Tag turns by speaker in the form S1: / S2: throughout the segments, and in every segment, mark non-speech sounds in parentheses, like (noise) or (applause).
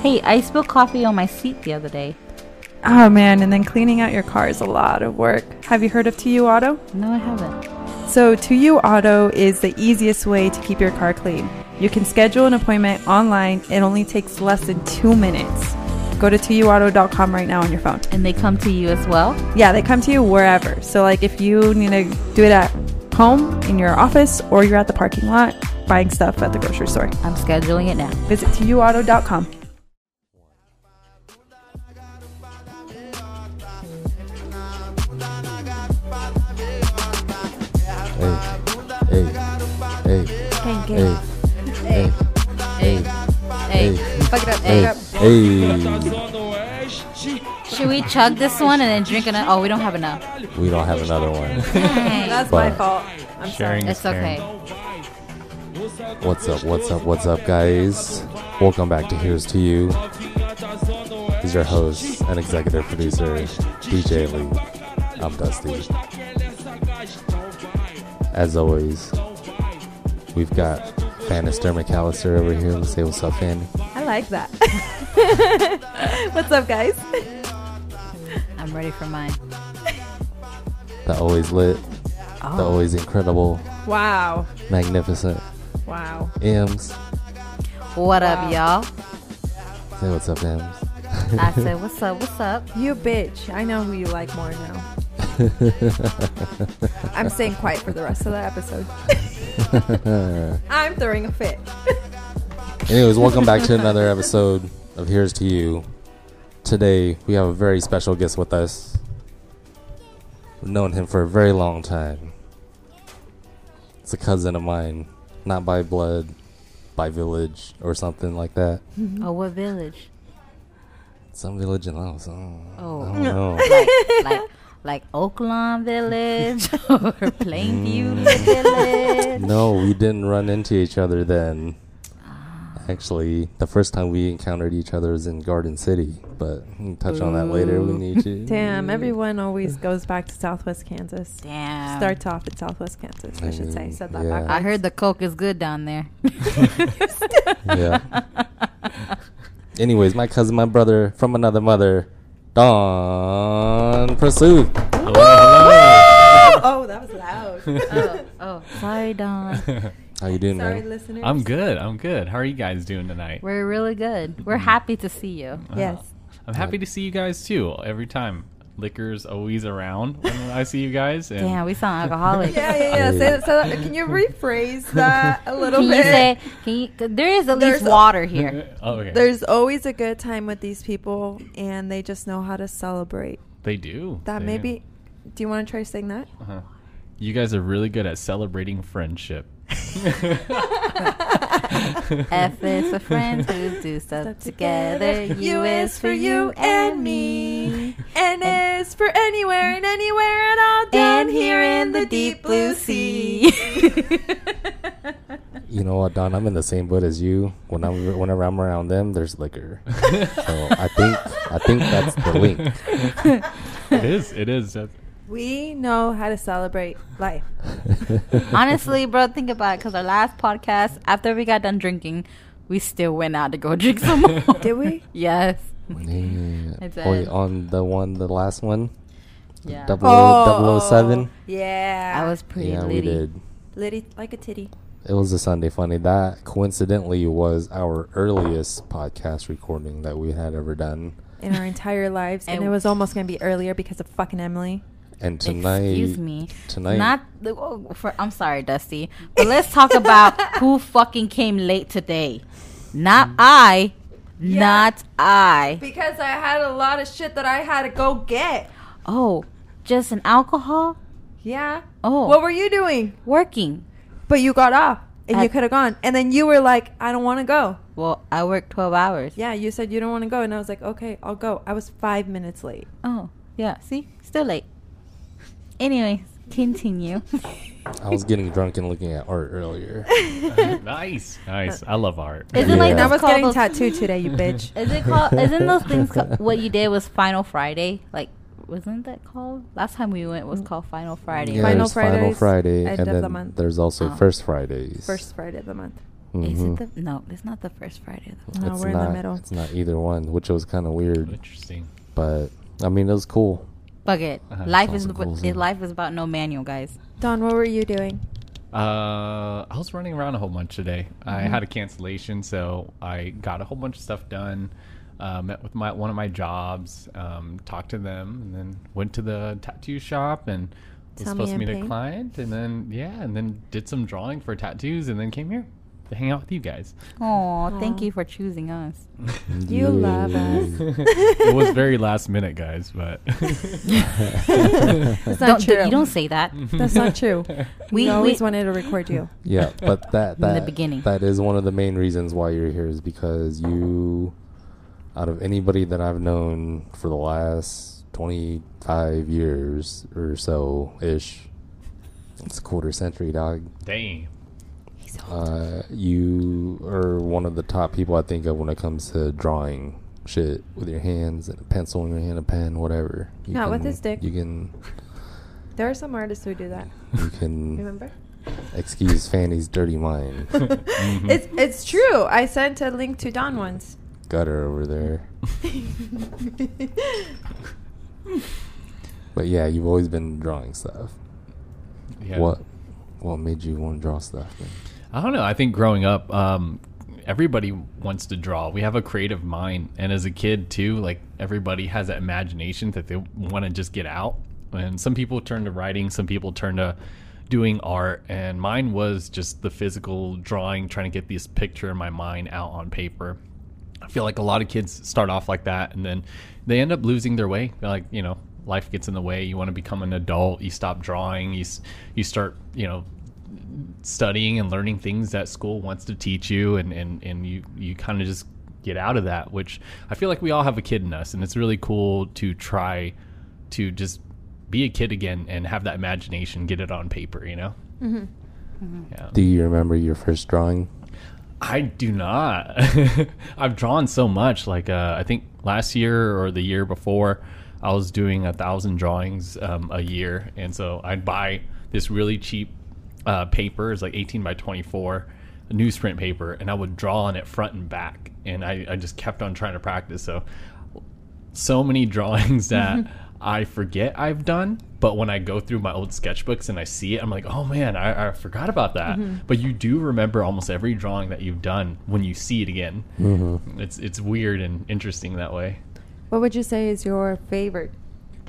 S1: Hey, I spilled coffee on my seat the other day.
S2: Oh man, and then cleaning out your car is a lot of work. Have you heard of 2U Auto?
S1: No, I haven't.
S2: So, 2U Auto is the easiest way to keep your car clean. You can schedule an appointment online, it only takes less than two minutes. Go to 2uauto.com right now on your phone.
S1: And they come to you as well?
S2: Yeah, they come to you wherever. So, like if you need to do it at home, in your office, or you're at the parking lot buying stuff at the grocery store,
S1: I'm scheduling it now.
S2: visit 2uauto.com.
S3: Hey, hey, hey, hey, hey,
S1: Hey,
S2: Fuck it up,
S3: hey,
S2: fuck it up.
S3: hey.
S1: should we chug this one and then drink it? Oh, we don't have enough.
S3: We don't have another one. (laughs)
S1: Dang.
S2: That's my
S3: But-
S2: fault. I'm
S4: Sharing
S2: sorry.
S4: is
S1: It's okay.
S4: caring.
S3: What's up? What's up? What's up, guys? Welcome back to Here's to You. This is your host and executive producer, DJ Lee. I'm Dusty. As always, we've got Bannister McAllister over here. Let's Say what's up, Fanny.
S2: I like that. (laughs) What's up, guys?
S1: I'm ready for mine.
S3: The always lit, the
S1: Oh,
S3: always incredible,
S2: Wow.
S3: magnificent
S2: Wow.
S3: Ems.
S1: what up, y'all?
S3: Say what's up, Ems.
S1: I (laughs) said, what's up? What's up?
S2: You bitch. I know who you like more now. (laughs) I'm staying quiet for the rest of the episode. (laughs) I'm throwing a fit.
S3: Anyways, welcome back to another episode of Here's to You. Today, we have a very special guest with us. We've known him for a very long time. It's a cousin of mine, not by blood, by village, or something like that. Mm-hmm.
S1: Oh, what village?
S3: Some village in Laos. Oh,
S1: Oh.
S3: I don't oh. know. (laughs)
S1: like, like, like Oakland Village (laughs) or Plainview Village?
S3: no, we didn't run into each other then. Actually, the first time we encountered each other was in Garden City, but we can touch on that later. We need to. (laughs)
S2: Damn, everyone always goes back to Southwest Kansas.
S1: Damn.
S2: Starts off in Southwest Kansas, I should say.
S3: Mm,
S2: Said that
S3: yeah.
S2: backwards.
S1: I heard the Coke is good down there. (laughs)
S3: yeah. Anyways, my cousin, my brother from another mother, Don Pursuit.
S4: Hello, hello.
S2: Oh, that was loud. (laughs)
S1: oh, oh, sorry, Don.
S3: How you doing,
S2: Sorry,
S3: man?
S2: listeners.
S4: I'm good. I'm good. How are you guys doing tonight?
S1: We're really good. We're mm-hmm. happy to see you. Uh-huh.
S2: Yes.
S4: I'm happy to see you guys too. Every time, liquor's always around when I see you guys. And
S1: Damn, we sound alcoholics.
S2: Yeah, yeah, yeah. Say that, say that. Can you rephrase (laughs) that a little
S1: Can you
S2: bit?
S1: say? Can you? 'cause There is at least
S2: There's a-
S1: water here. (laughs)
S4: oh, okay.
S2: There's always a good time with these people, and they just know how to celebrate.
S4: they do.
S2: That
S4: They
S2: maybe. Do you want to try saying that?
S4: Uh-huh. You guys are really good at celebrating friendship.
S1: F is for friends who do stuff together. U is for you and me.
S2: N is for anywhere and anywhere and all down
S1: And
S2: here in the deep blue sea.
S3: You know what, Don? I'm in the same boat as you. When I'm whenever I'm around them, there's liquor. so I think I think that's the link. (laughs)
S4: it is. It is. That's-
S2: we know how to celebrate life. (laughs)
S1: Honestly, bro, think about it. Because our last podcast, after we got done drinking, we still went out to go (laughs) drink some more. (laughs)
S2: Did we?
S1: yes.
S3: Yeah.
S1: It's
S3: Oh,
S1: a-
S3: on the one, the last one,
S1: Yeah.
S3: double oh, 007.
S2: Yeah.
S1: I was pretty
S3: Yeah, we did.
S2: litty like a titty.
S3: It was a Sunday funny. That coincidentally was our earliest podcast recording that we had ever done.
S2: in our entire lives, and
S1: And-
S2: it was almost gonna be earlier because of fucking Emily.
S3: And tonight,
S1: Excuse me.
S3: tonight,
S1: Not the, oh, for, I'm sorry, Dusty. But let's talk about (laughs) who fucking came late today. Not I.
S2: Yeah.
S1: Not I.
S2: Because I had a lot of shit that I had to go get.
S1: Oh, just an alcohol?
S2: Yeah.
S1: Oh,
S2: What were you doing?
S1: working.
S2: But you got off, and
S1: I-
S2: you could have gone, and then you were like, "I don't want to go."
S1: Well, I worked 12 hours.
S2: Yeah, you said you don't want to go, and I was like, "Okay, I'll go." I was five minutes late.
S1: Oh, yeah. See? Still late. Anyways, continue. (laughs)
S3: I was getting drunk and looking at art earlier. (laughs)
S4: nice. Nice. I love art.
S1: Isn't
S3: Yeah.
S1: like
S2: And I
S1: those
S2: was
S1: called
S2: getting
S1: those-
S2: tattooed today, you bitch. (laughs)
S1: Is it called? Isn't those things ca- what you did was Final Friday? Like, wasn't that called? Last time we went was called Final Friday.
S3: Yeah,
S2: Final
S3: there's Final
S2: Fridays,
S3: Friday,
S2: end
S3: and
S2: of the
S3: then
S2: month.
S3: there's also
S1: Oh.
S3: First Fridays.
S2: First Friday of the month.
S1: Is
S3: Mhm.
S1: it the no? It's not the first Friday. Of the
S2: No,
S3: It's
S2: we're in the
S3: not-
S2: middle.
S3: It's not either one, which was kind of weird.
S4: Interesting.
S3: But I mean, it was cool.
S1: Fuck it.
S4: Uh-huh.
S1: Life is
S3: cool,
S1: life is about no manual, guys.
S2: Don, what were you doing?
S4: Uh, I was running around a whole bunch today. I
S1: Mm-hmm.
S4: had a cancellation, so I got a whole bunch of stuff done. Uh, met with my one of my jobs, um, talked to them, and then went to the tattoo shop and was
S2: Tell me
S4: supposed to
S2: in
S4: meet a client, and then yeah, and then did some drawing for tattoos, and then came here to hang out with you guys.
S1: Oh, thank you for choosing us. (laughs)
S2: You love us. (laughs)
S4: it was very last minute, guys, but (laughs)
S2: That's not
S1: Don't,
S2: true.
S1: you don't say that.
S2: That's not true. We,
S1: We-
S2: always
S1: we-
S2: wanted to record you.
S3: Yeah, but that
S1: In the
S3: that
S1: beginning.
S3: that is one of the main reasons why you're here is because you, out of anybody that I've known for the last 25 years or so ish, it's a quarter century, dog.
S4: dang.
S3: Uh, you are one of the top people I think of when it comes to drawing shit with your hands and a pencil in your hand, a pen, whatever. You
S2: Not with a stick.
S3: You can
S2: There are some artists who do that.
S3: you can (laughs)
S2: Remember?
S3: excuse Fanny's dirty mind. (laughs)
S2: It's it's true. I sent a link to Don once.
S3: Gutter over there. (laughs) But yeah, you've always been drawing stuff.
S4: Yeah.
S3: What what made you want to draw stuff? man?
S4: I don't know. I think growing up, um, everybody wants to draw. We have a creative mind, and as a kid too, like everybody has that imagination that they want to just get out. And some people turn to writing, some people turn to doing art, and mine was just the physical drawing, trying to get this picture in my mind out on paper. I feel like a lot of kids start off like that, and then they end up losing their way. Like, you know, life gets in the way. You want to become an adult. You stop drawing. You you start, you know, studying and learning things that school wants to teach you and, and, and you, you kind of just get out of that which i feel like we all have a kid in us and it's really cool to try to just be a kid again and have that imagination get it on paper you know mm-hmm. yeah
S3: Do you remember your first drawing?
S4: I do not. (laughs) I've drawn so much. Like uh, I think last year or the year before, I was doing a thousand drawings um, a year, and so I'd buy this really cheap uh, paper. It's like eighteen by twenty four, newsprint paper, and I would draw on it front and back, and I, I just kept on trying to practice. So so many (laughs) drawings that (laughs) I forget I've done, but when I go through my old sketchbooks and I see it, I'm like, oh man, I, I forgot about that. But you do remember almost every drawing that you've done when you see it again. It's it's weird and interesting that way.
S2: What would you say is your favorite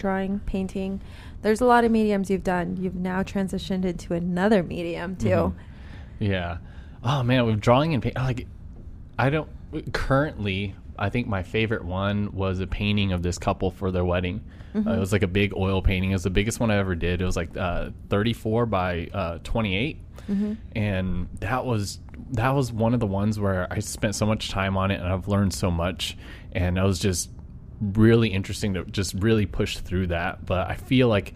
S2: drawing, painting? There's a lot of mediums you've done. You've now transitioned into another medium too.
S4: Mhm. Yeah. Oh man, with drawing and painting, like I don't currently. I think my favorite one was a painting of this couple for their wedding. Uh, it was like a big oil painting. It was the biggest one I ever did. It was like uh, 34 by uh, 28, and that was that was one of the ones where I spent so much time on it, and I've learned so much, and I was just really interesting to just really push through that. But I feel like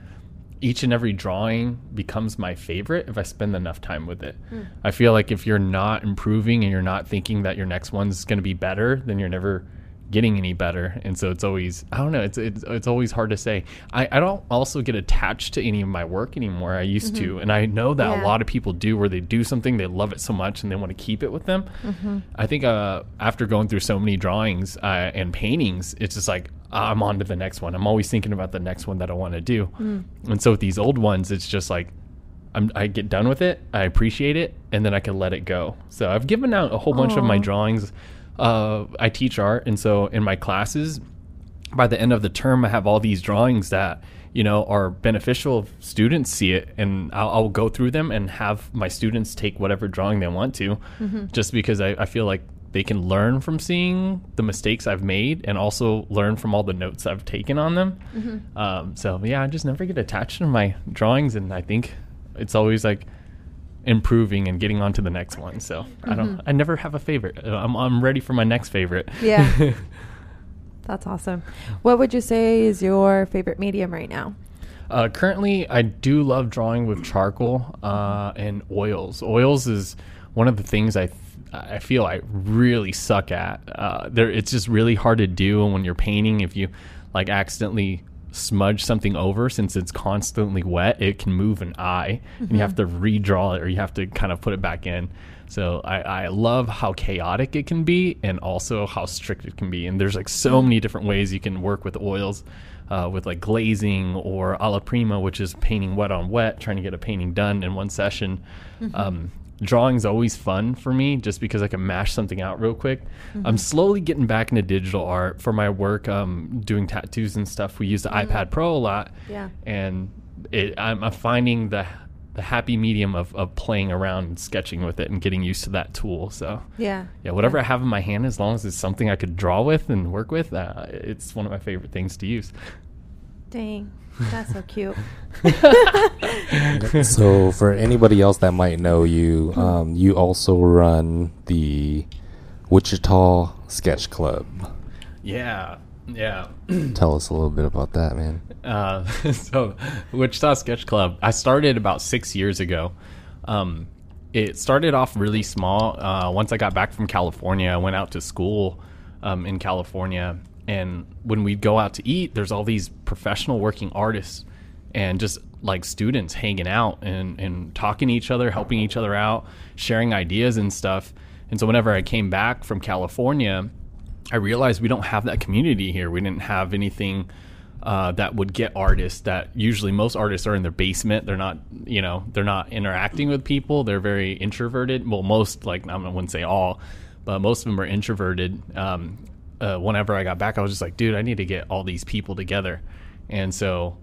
S4: each and every drawing becomes my favorite if I spend enough time with it. Hmm. I feel like if you're not improving and you're not thinking that your next one's going to be better, then you're never getting any better. And so it's always I don't know, it's it's, it's always hard to say. I, I don't also get attached to any of my work anymore. I used to. And I know that
S2: Yeah.
S4: a lot of people do where they do something, they love it so much and they want to keep it with them. I think uh, after going through so many drawings uh, and paintings, it's just like I'm on to the next one. I'm always thinking about the next one that I want to do. And so with these old ones, it's just like I'm, I get done with it, I appreciate it, and then I can let it go. So I've given out a whole bunch of my drawings. Uh, I teach art, and so in my classes, by the end of the term, I have all these drawings that you know are beneficial. If students see it, and I'll, I'll go through them and have my students take whatever drawing they want to, just because I, I feel like they can learn from seeing the mistakes I've made and also learn from all the notes I've taken on them. Um, so yeah, I just never get attached to my drawings, and I think it's always like improving and getting on to the next one. So I don't, I never have a favorite. Uh, I'm, I'm ready for my next favorite.
S2: Yeah. (laughs) That's awesome. What would you say is your favorite medium right now?
S4: Uh, currently, I do love drawing with charcoal uh, and oils. Oils is one of the things I th- I feel I really suck at. Uh, there, it's just really hard to do. And when you're painting, if you like accidentally smudge something over, since it's constantly wet, it can move an eye, and you have to redraw it or you have to kind of put it back in. So I, I love how chaotic it can be and also how strict it can be. And there's like so many different ways you can work with oils, uh, with like glazing or alla prima, which is painting wet on wet, trying to get a painting done in one session. Um, drawing's always fun for me just because I can mash something out real quick. I'm slowly getting back into digital art for my work, um, doing tattoos and stuff. We use the iPad Pro a lot
S2: Yeah.
S4: and it, I'm, I'm finding the the happy medium of, of playing around and sketching with it and getting used to that tool. So
S2: Yeah.
S4: yeah, whatever I have in my hand, as long as it's something I could draw with and work with, uh, it's one of my favorite things to use.
S2: Dang. That's so cute. (laughs)
S3: so for anybody else that might know you, um, you also run the Wichita Sketch Club.
S4: Yeah, yeah.
S3: Tell us a little bit about that, man.
S4: Uh, (laughs) so, Wichita Sketch Club, I started about six years ago. Um, it started off really small. Uh, once I got back from California, I went out to school um, in California. And when we'd go out to eat, there's all these professional working artists and just like students hanging out and, and talking to each other, helping each other out, sharing ideas and stuff. And so, whenever I came back from California, I realized we don't have that community here. We didn't have anything uh, that would get artists that usually most artists are in their basement. They're not, you know, they're not interacting with people. They're very introverted. Well, most, like, I wouldn't say all, but most of them are introverted. Um, uh, whenever I got back, I was just like, dude, I need to get all these people together. And so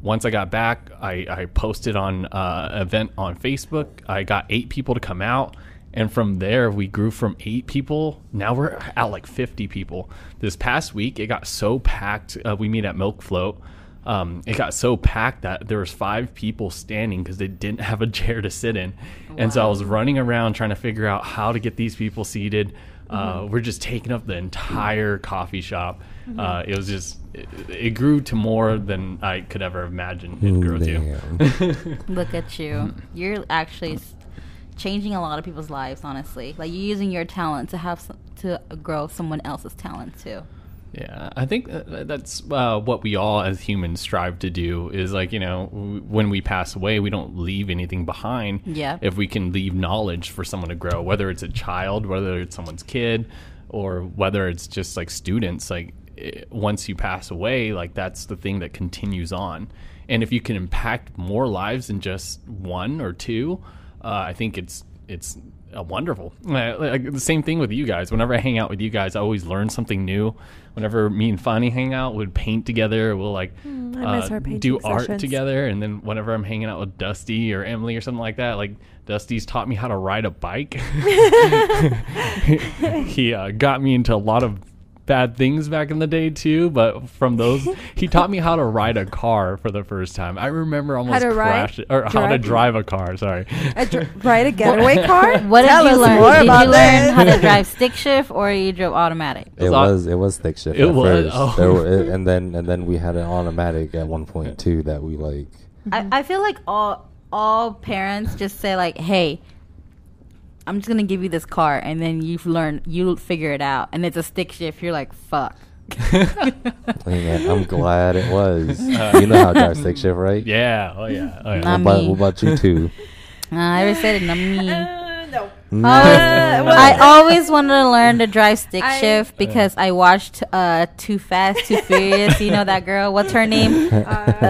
S4: once I got back, I, I posted on uh, an event on Facebook. I got eight people to come out. And from there, we grew from eight people. Now we're at like 50 people. This past week, it got so packed. Uh, we meet at Milk Float. Um, it got so packed that there was five people standing because they didn't have a chair to sit in. And so I was running around trying to figure out how to get these people seated. Uh, we're just taking up the entire coffee shop. Uh, it was just, it, it grew to more than I could ever imagine it grew to. (laughs)
S1: Look at you. You're actually changing a lot of people's lives. Honestly, like you're using your talent to have some, to grow someone else's talent too.
S4: Yeah, I think uh, that's uh, what we all as humans strive to do. Is like you know, when we pass away, we don't leave anything behind.
S1: Yeah.
S4: If we can leave knowledge for someone to grow, whether it's a child, whether it's someone's kid, or whether it's just like students, like i once you pass away, like that's the thing that continues on. And if you can impact more lives than just one or two, uh, I think it's it's uh, wonderful. Uh, like the same thing with you guys. Whenever I hang out with you guys, I always learn something new. Whenever me and Fanny hang out, we'd paint together. We'll like
S2: miss
S4: uh, do art
S2: sessions.
S4: together. And then whenever I'm hanging out with Dusty or Emily or something like that, like Dusty's taught me how to ride a bike. (laughs) (laughs) he uh, got me into a lot of bad things back in the day too, but from those, he taught me how to ride a car for the first time. I remember almost
S2: to ride?
S4: crashing or how to
S2: Drive?
S4: drive a car. Sorry.
S2: A dr- ride a (laughs) getaway car? (laughs)
S1: What
S2: Tell
S1: did you
S2: us
S1: learn?
S2: more
S1: Did you
S2: about
S1: learn how to drive (laughs) stick shift or you drove automatic?
S3: It
S4: was au-
S3: was it was stick shift
S4: It
S3: at
S4: was?
S3: first.
S4: Oh.
S3: There were, it- and then and then we had an automatic at one point too that we like.
S1: I, I feel like all all parents just say like, "Hey, I'm just gonna give you this car," and then you've learned, you'll figure it out, and it's a stick shift. You're like, "Fuck." (laughs)
S3: Man, I'm glad it was. (laughs) you know how to drive stick shift, right? (laughs)
S4: Yeah. Oh yeah. Oh yeah.
S1: Nah.
S3: What about,
S1: me.
S3: what about you too?
S1: Uh, I already said it, not me. (laughs)
S2: Uh, no.
S3: No.
S1: I always wanted to learn to drive stick
S2: I-
S1: shift because I watched uh, Too Fast, Too (laughs) Furious. you know that girl? What's her name? (laughs)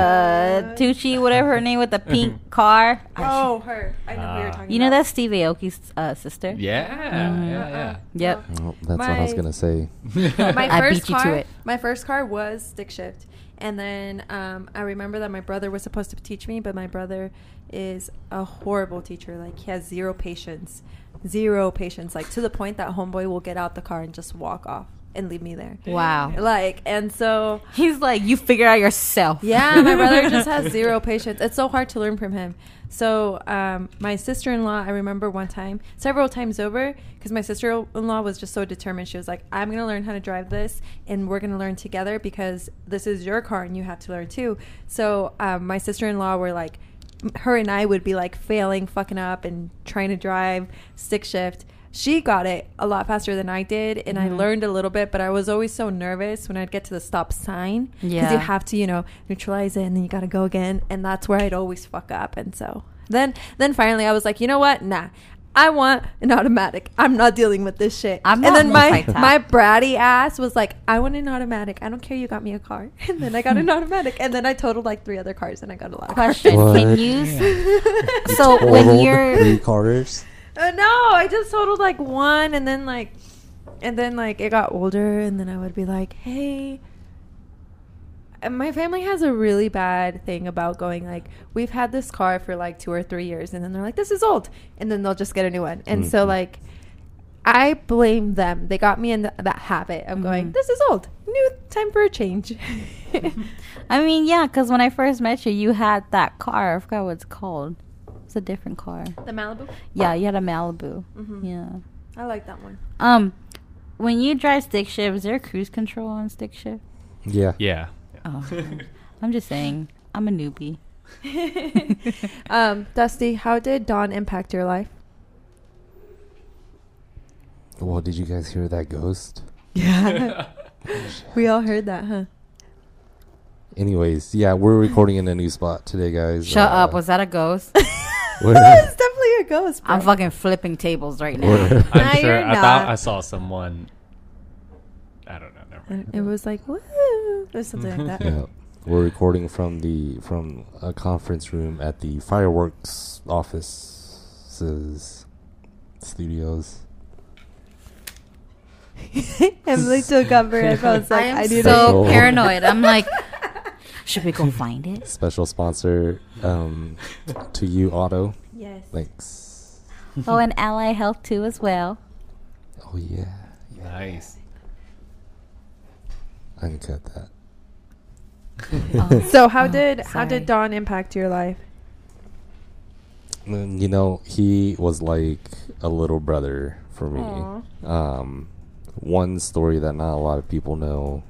S1: Uh, Tucci, whatever her name, with the pink car.
S2: Oh, her. I know who you're talking
S1: You know
S2: about.
S1: that's Steve Aoki's uh, sister?
S4: Yeah. Yeah. yeah.
S1: Yep.
S3: Oh, that's what I was gonna say.
S2: my
S1: I
S2: first
S1: beat you to
S2: car,
S1: it.
S2: My first car was stick shift, and then um, I remember that my brother was supposed to teach me, but my brother is a horrible teacher. Like he has zero patience, zero patience. Like to the point that homeboy will get out the car and just walk off and leave me there.
S1: Wow.
S2: Like and so
S1: He's like, you figure out yourself.
S2: yeah, my brother (laughs) just has zero patience. It's so hard to learn from him. So, um, my sister in law, I remember one time, several times over, because my sister in law was just so determined. She was like, I'm going to learn how to drive this, and we're going to learn together because this is your car and you have to learn too. So, um, my sister in law were like, her and I would be like failing, fucking up, and trying to drive stick shift. She got it a lot faster than I did, and I
S1: Mhm.
S2: learned a little bit, but I was always so nervous when I'd get to the stop sign because
S1: Yeah.
S2: you have to, you know, neutralize it, and then you got to go again, and that's where I'd always fuck up. And so then, then finally, I was like, you know what? Nah, I want an automatic. I'm not dealing with this shit.
S1: I'm
S2: and
S1: not
S2: then my my bratty ass was like, I want an automatic. I don't care. You got me a car, (laughs) and then I got an (laughs) automatic, and then I totaled like three other cars, and I got a lot of cars.
S1: Question:
S3: What?
S1: Can you? s- (laughs) So when you're
S3: three cars.
S2: Uh, no, I just totaled like one, and then like, and then like it got older, and then I would be like, hey. And my family has a really bad thing about going like, we've had this car for like two or three years, and then they're like, this is old, and then they'll just get a new one, and so
S3: Mhm.
S2: like, I blame them. They got me in th- that habit of going,
S1: Mhm.
S2: this is old, new time for a change. (laughs)
S1: I mean, yeah, because when I first met you, you had that car. I forgot what it's called. It's a different car.
S2: the Malibu.
S1: Yeah, you had a Malibu.
S2: Mhm.
S1: Yeah.
S2: I like that one.
S1: Um, when you drive stick shift, is there cruise control on stick shift?
S3: Yeah.
S4: Yeah.
S1: Oh, I'm just saying. I'm a newbie. (laughs)
S2: um, Dusty, how did Don impact your life?
S3: Well, did you guys hear that ghost?
S2: Yeah. (laughs) we all heard that, huh?
S3: Anyways, yeah, we're recording in a new spot today, guys.
S1: Shut
S3: Uh,
S1: up. Was that a ghost? (laughs)
S3: we're-
S2: it's definitely a ghost. Bro.
S1: I'm fucking flipping tables right now.
S4: I'm
S2: Nah,
S4: sure.
S2: you're
S4: I thought. I saw someone. I don't know. Never mind.
S2: And it was like woo or something like that.
S3: yeah, we're recording from the from a conference room at the fireworks offices studios. (laughs)
S2: Emily took off her (laughs) headphones. Like,
S1: I am
S2: I need
S1: so
S3: a-
S1: paranoid. I'm like, (laughs) should we go find it?
S3: Special sponsor um, 2U Auto.
S2: Yes.
S3: Thanks.
S1: Oh, and Ally Health too as well.
S3: Oh yeah, yeah.
S4: Nice.
S3: I can cut that. (laughs)
S1: Oh.
S2: So how
S1: Oh,
S2: did how did Don impact your life?
S3: Mm, You know, he was like a little brother for me.
S2: Aw.
S3: Um, one story that not a lot of people know,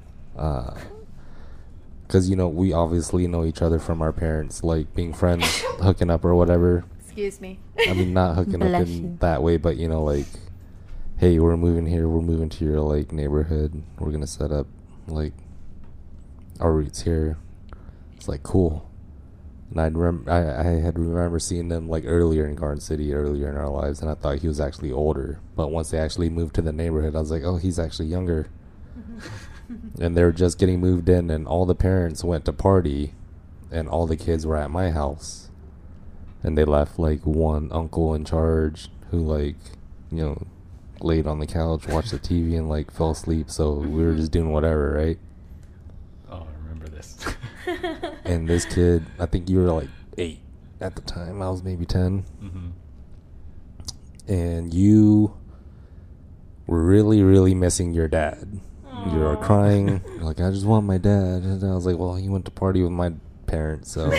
S3: because you know we obviously know each other from our parents, like being friends, (laughs) hooking up or whatever.
S2: Excuse me.
S3: I mean, not hooking up in
S1: you.
S3: that way, but you know, like, hey, we're moving here. We're moving to your like neighborhood. We're gonna set up like our roots here. It's like cool. And I'd rem- I, I had remember seeing them like earlier in Garden City, earlier in our lives, and I thought he was actually older. But once they actually moved to the neighborhood, I was like, oh, he's actually younger. (laughs) and they were just getting moved in, and all the parents went to party, and all the kids were at my house and they left like one uncle in charge who like you know laid on the couch watched the tv and like fell asleep. So we were just doing whatever right?
S4: Oh, I remember this. (laughs)
S3: and this kid i think you were like eight at the time. I was maybe 10
S4: hmm
S3: and you were really really missing your dad. You were crying. You're like i just want my dad. And i was like well he went to party with my parents so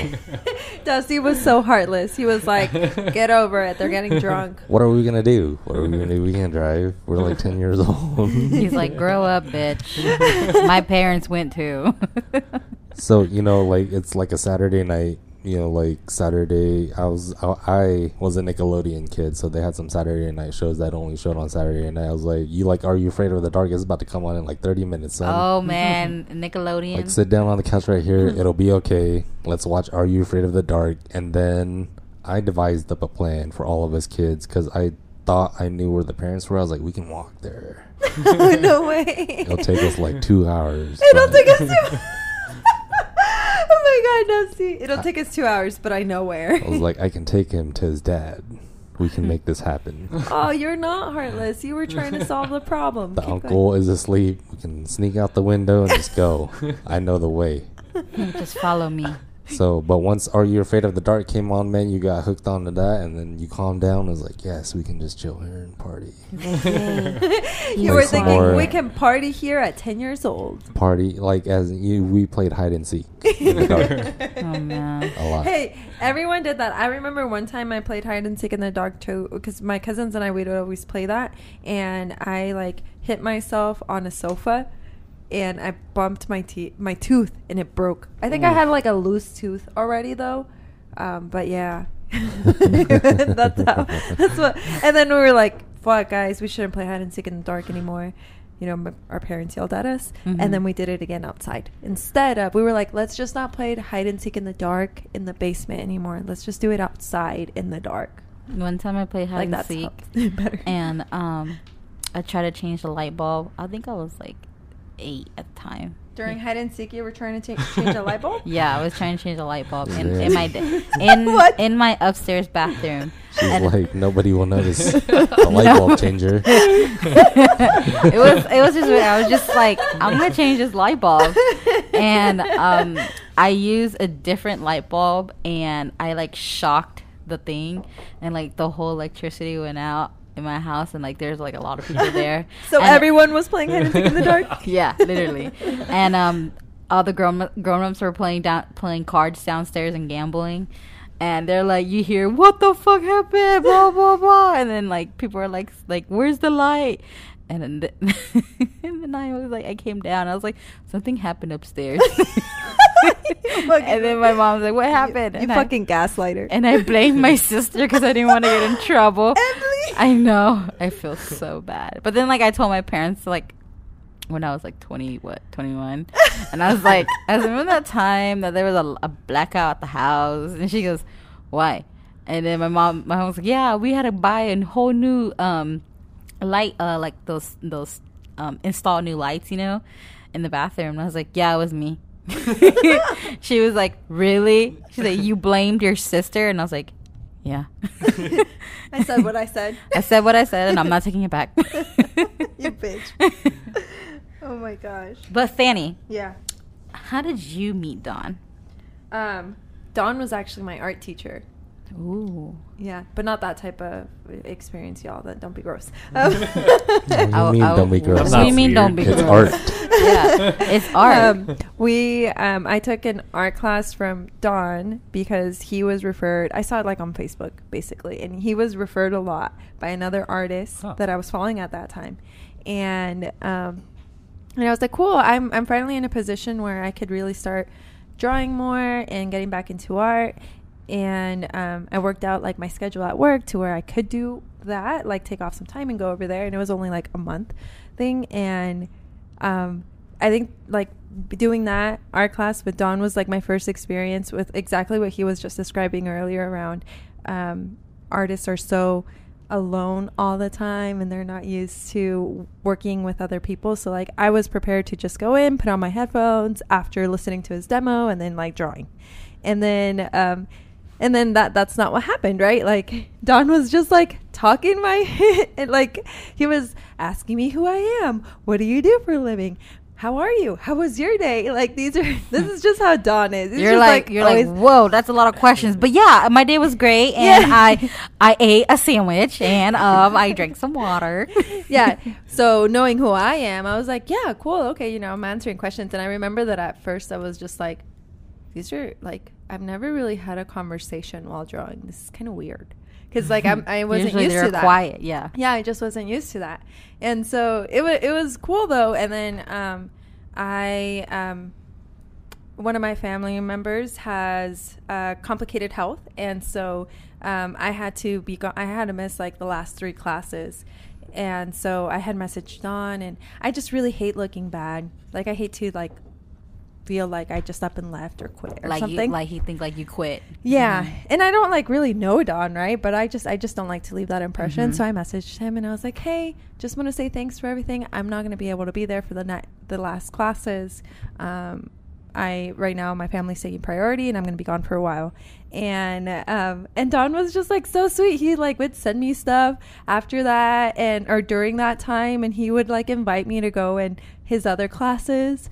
S3: (laughs)
S2: Dusty was so heartless. He was like, "Get over it. They're getting drunk."
S3: what are we gonna do what are we gonna do we can't drive we're like 10 years old
S1: He's like, grow up, bitch. My parents went too.
S3: So you know, like it's like a Saturday night. You know, like Saturday. I was I, I was a Nickelodeon kid, so they had some Saturday night shows that only showed on Saturday night. I was like, "You like Are You Afraid of the Dark?" It's about to come on in like thirty minutes, son.
S1: oh (laughs) man, Nickelodeon.
S3: Like sit down on the couch right here. (laughs) It'll be okay. Let's watch Are You Afraid of the Dark? And then I devised up a plan for all of us kids because I thought I knew where the parents were. I was like, we can walk there.
S2: oh, (laughs) no way.
S3: It'll take us like two hours.
S2: It'll take us two. (laughs) oh my god, Dusty! It'll take us two hours, but I know where.
S3: I was like, I can take him to his dad. We can make this happen. (laughs)
S2: "Oh, you're not heartless. You were trying to solve the problem."
S3: The
S2: Keep
S3: uncle is asleep. We can sneak out the window and just go. (laughs) I know the way.
S1: Just follow me.
S3: So, but once Are You Afraid of the Dark came on, man, you got hooked onto that, and then you calmed down. It was like, yes, we can just chill here and party. (laughs)
S2: you were (laughs) thinking
S3: more.
S2: we can party here at ten years old.
S3: Party like as you, we played hide and seek (laughs) in the dark
S1: Oh man.
S3: a lot.
S2: Hey, everyone did that. I remember one time I played hide and seek in the dark too, because my cousins and I we would always play that, and I like hit myself on a sofa, and I bumped my teeth, my tooth, and it broke. I think I had like a loose tooth already though, um, but yeah, (laughs) (laughs) that's how. That's what. And then we were like, "Fuck, guys, we shouldn't play hide and seek in the dark anymore." You know, m- our parents yelled at us,
S1: Mhm.
S2: and then we did it again outside. Instead of, we were like, let's just not play hide and seek in the dark in the basement anymore. Let's just do it outside in the dark.
S1: One time I played hide
S2: Like
S1: and seek, (laughs)
S2: better.
S1: and um, I tried to change the light bulb. I think I was like eight at the time.
S2: During hide and seek, you were trying to cha- change a light bulb. (laughs)
S1: Yeah, I was trying to change a light bulb in,
S3: Yeah.
S1: in my d- (laughs) in
S2: What?
S1: in my upstairs bathroom. (laughs)
S3: She's
S1: And-
S3: like, nobody will notice the light bulb changer.
S1: it was it was just weird. I was just like I'm gonna change this light bulb, and um, I used a different light bulb, and I like shocked the thing, and like the whole electricity went out in my house, and like there's like a lot of people there. (laughs)
S2: So
S1: And-
S2: everyone was playing hide and seek in the dark. (laughs)
S1: yeah, literally. And um, all the grown grown ups were playing down playing cards downstairs and gambling. And they're like, you hear what the fuck happened, blah blah blah, and then like people are like, like where's the light? And then, the, (laughs) and then I was like, I came down. I was like, something happened upstairs. (laughs) and then my mom's like, what happened?
S2: You,
S1: and I-
S2: fucking gaslighter.
S1: and I blamed my (laughs) sister because I didn't want to get in trouble.
S2: Emily!
S1: I know. I feel so bad. But then, like, I told my parents, like, when I was like 20, what, 21. And I was like, (laughs) I remember that time that there was a, a blackout at the house. And she goes, why? And then my mom, my mom was like, yeah, we had to buy a whole new um, light, uh, like those, those um, install new lights, you know, in the bathroom. And I was like, yeah, it was me. (laughs) she was like, really? She's like, you blamed your sister? And I was like, yeah.
S2: I said what I said. (laughs)
S1: I said what I said, and I'm not taking it back. (laughs)
S2: you bitch. Oh my gosh.
S1: But Fanny,
S2: Yeah.
S1: how did you meet Don?
S2: Um, Don was actually my art teacher.
S1: Ooh.
S2: Yeah, but not that type of experience, y'all. That don't be gross. (laughs) Um,
S3: What you mean,
S1: I'll-
S3: don't be gross?
S1: do you mean
S4: weird.
S1: don't be
S3: It's
S1: gross?
S3: art.
S1: Yeah, it's art.
S2: Um, we um, I took an art class from Don because he was referred. I saw it like on Facebook basically, and he was referred a lot by another artist
S4: Huh.
S2: that I was following at that time, and um, and I was like, cool. I'm I'm finally in a position where I could really start drawing more and getting back into art. And um, I worked out like my schedule at work to where I could do that, like take off some time and go over there. And it was only like a month thing, and um, I think like doing that art class with Don was like my first experience with exactly what he was just describing earlier around um, artists are so alone all the time and they're not used to working with other people. So like I was prepared to just go in, put on my headphones after listening to his demo and then like drawing. And then um and then that that's not what happened, right? Like Don was just like talking my (laughs) and like he was asking me who I am. What do you do for a living? How are you? How was your day? Like these are (laughs) this is just how Don is. He's
S1: you're
S2: just,
S1: like, you're like whoa that's a lot of questions but yeah my day was great (laughs) and
S2: Yeah.
S1: i i ate a sandwich and um i drank some water
S2: yeah. So knowing who I am, I was like, yeah, cool. Okay, you know, I'm answering questions. And I remember that at first I was just like, these are like, I've never really had a conversation while drawing. This is kind of weird. Because like I'm, I (laughs) wasn't
S1: Usually
S2: used to that.
S1: quiet yeah
S2: Yeah, I just wasn't used to that. And so it was it was cool though. And then um, I um, one of my family members has uh, complicated health, and so um, I had to be go- I had to miss like the last three classes. And so I had messaged on, and I just really hate looking bad. Like I hate to like feel like I just up and left or quit or
S1: like
S2: something.
S1: you like he think like you quit
S2: Yeah,
S1: Mhm.
S2: and I don't like really know Don, right? But I just I just don't like to leave that impression.
S1: Mhm.
S2: So I messaged him and I was like, "Hey, just want to say thanks for everything. I'm not going to be able to be there for the night the last classes. Um, I right now my family's taking priority, and I'm going to be gone for a while." And um, and Don was just like so sweet. He like would send me stuff after that and or during that time, and he would like invite me to go in his other classes.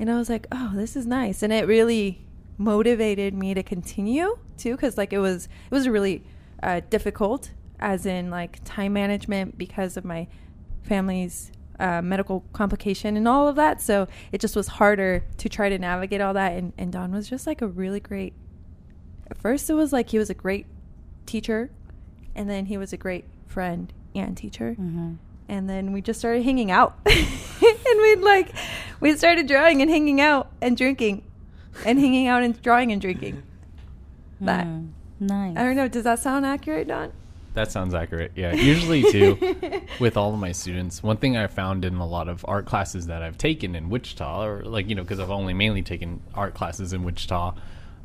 S2: And I was like, "Oh, this is nice," and it really motivated me to continue too because like it was it was really uh, difficult as in like time management because of my family's uh, medical complication and all of that. So it just was harder to try to navigate all that. And, and don was just like a really great at first it was like he was a great teacher and then he was a great friend and teacher.
S1: Mm-hmm.
S2: and then we just started hanging out (laughs) we'd like we started drawing and hanging out and drinking and hanging out and drawing and drinking that
S1: Mm, nice
S2: i don't know does that sound accurate don
S4: That sounds accurate. Yeah. Usually, too, (laughs) with all of my students, one thing I found in a lot of art classes that I've taken in Wichita, or like, you know, because I've only mainly taken art classes in Wichita,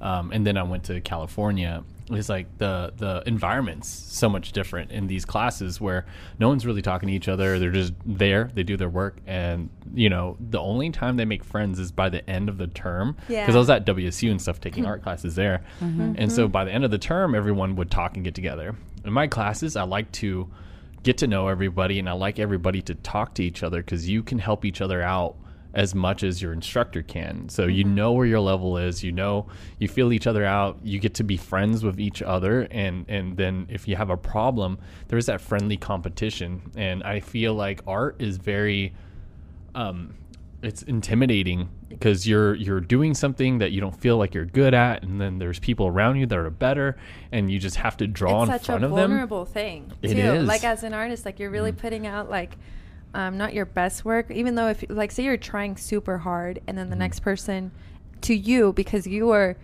S4: um, and then I went to California, is like the the environment's so much different in these classes where no one's really talking to each other. They're just there. They do their work, and you know the only time they make friends is by the end of the term.
S2: Yeah.
S4: Because I was at WSU and stuff taking (laughs) art classes there, mm-hmm. and so mm-hmm. by the end of the term, everyone would talk and get together. In my classes, I like to get to know everybody, and I like everybody to talk to each other because you can help each other out as much as your instructor can. So you know where your level is, you know, you feel each other out, you get to be friends with each other and and then if you have a problem, there's that friendly competition. And I feel like art is very um it's intimidating because you're you're doing something that you don't feel like you're good at and then there's people around you that are better and you just have to draw
S2: it's
S4: in front
S2: a
S4: of them.
S2: vulnerable thing
S4: It
S2: too.
S4: is.
S2: Like as an artist, like you're really
S4: Mm.
S2: putting out like um, not your best work. Even though if like say you're trying super hard, and then the
S4: Mhm.
S2: next person to you because you are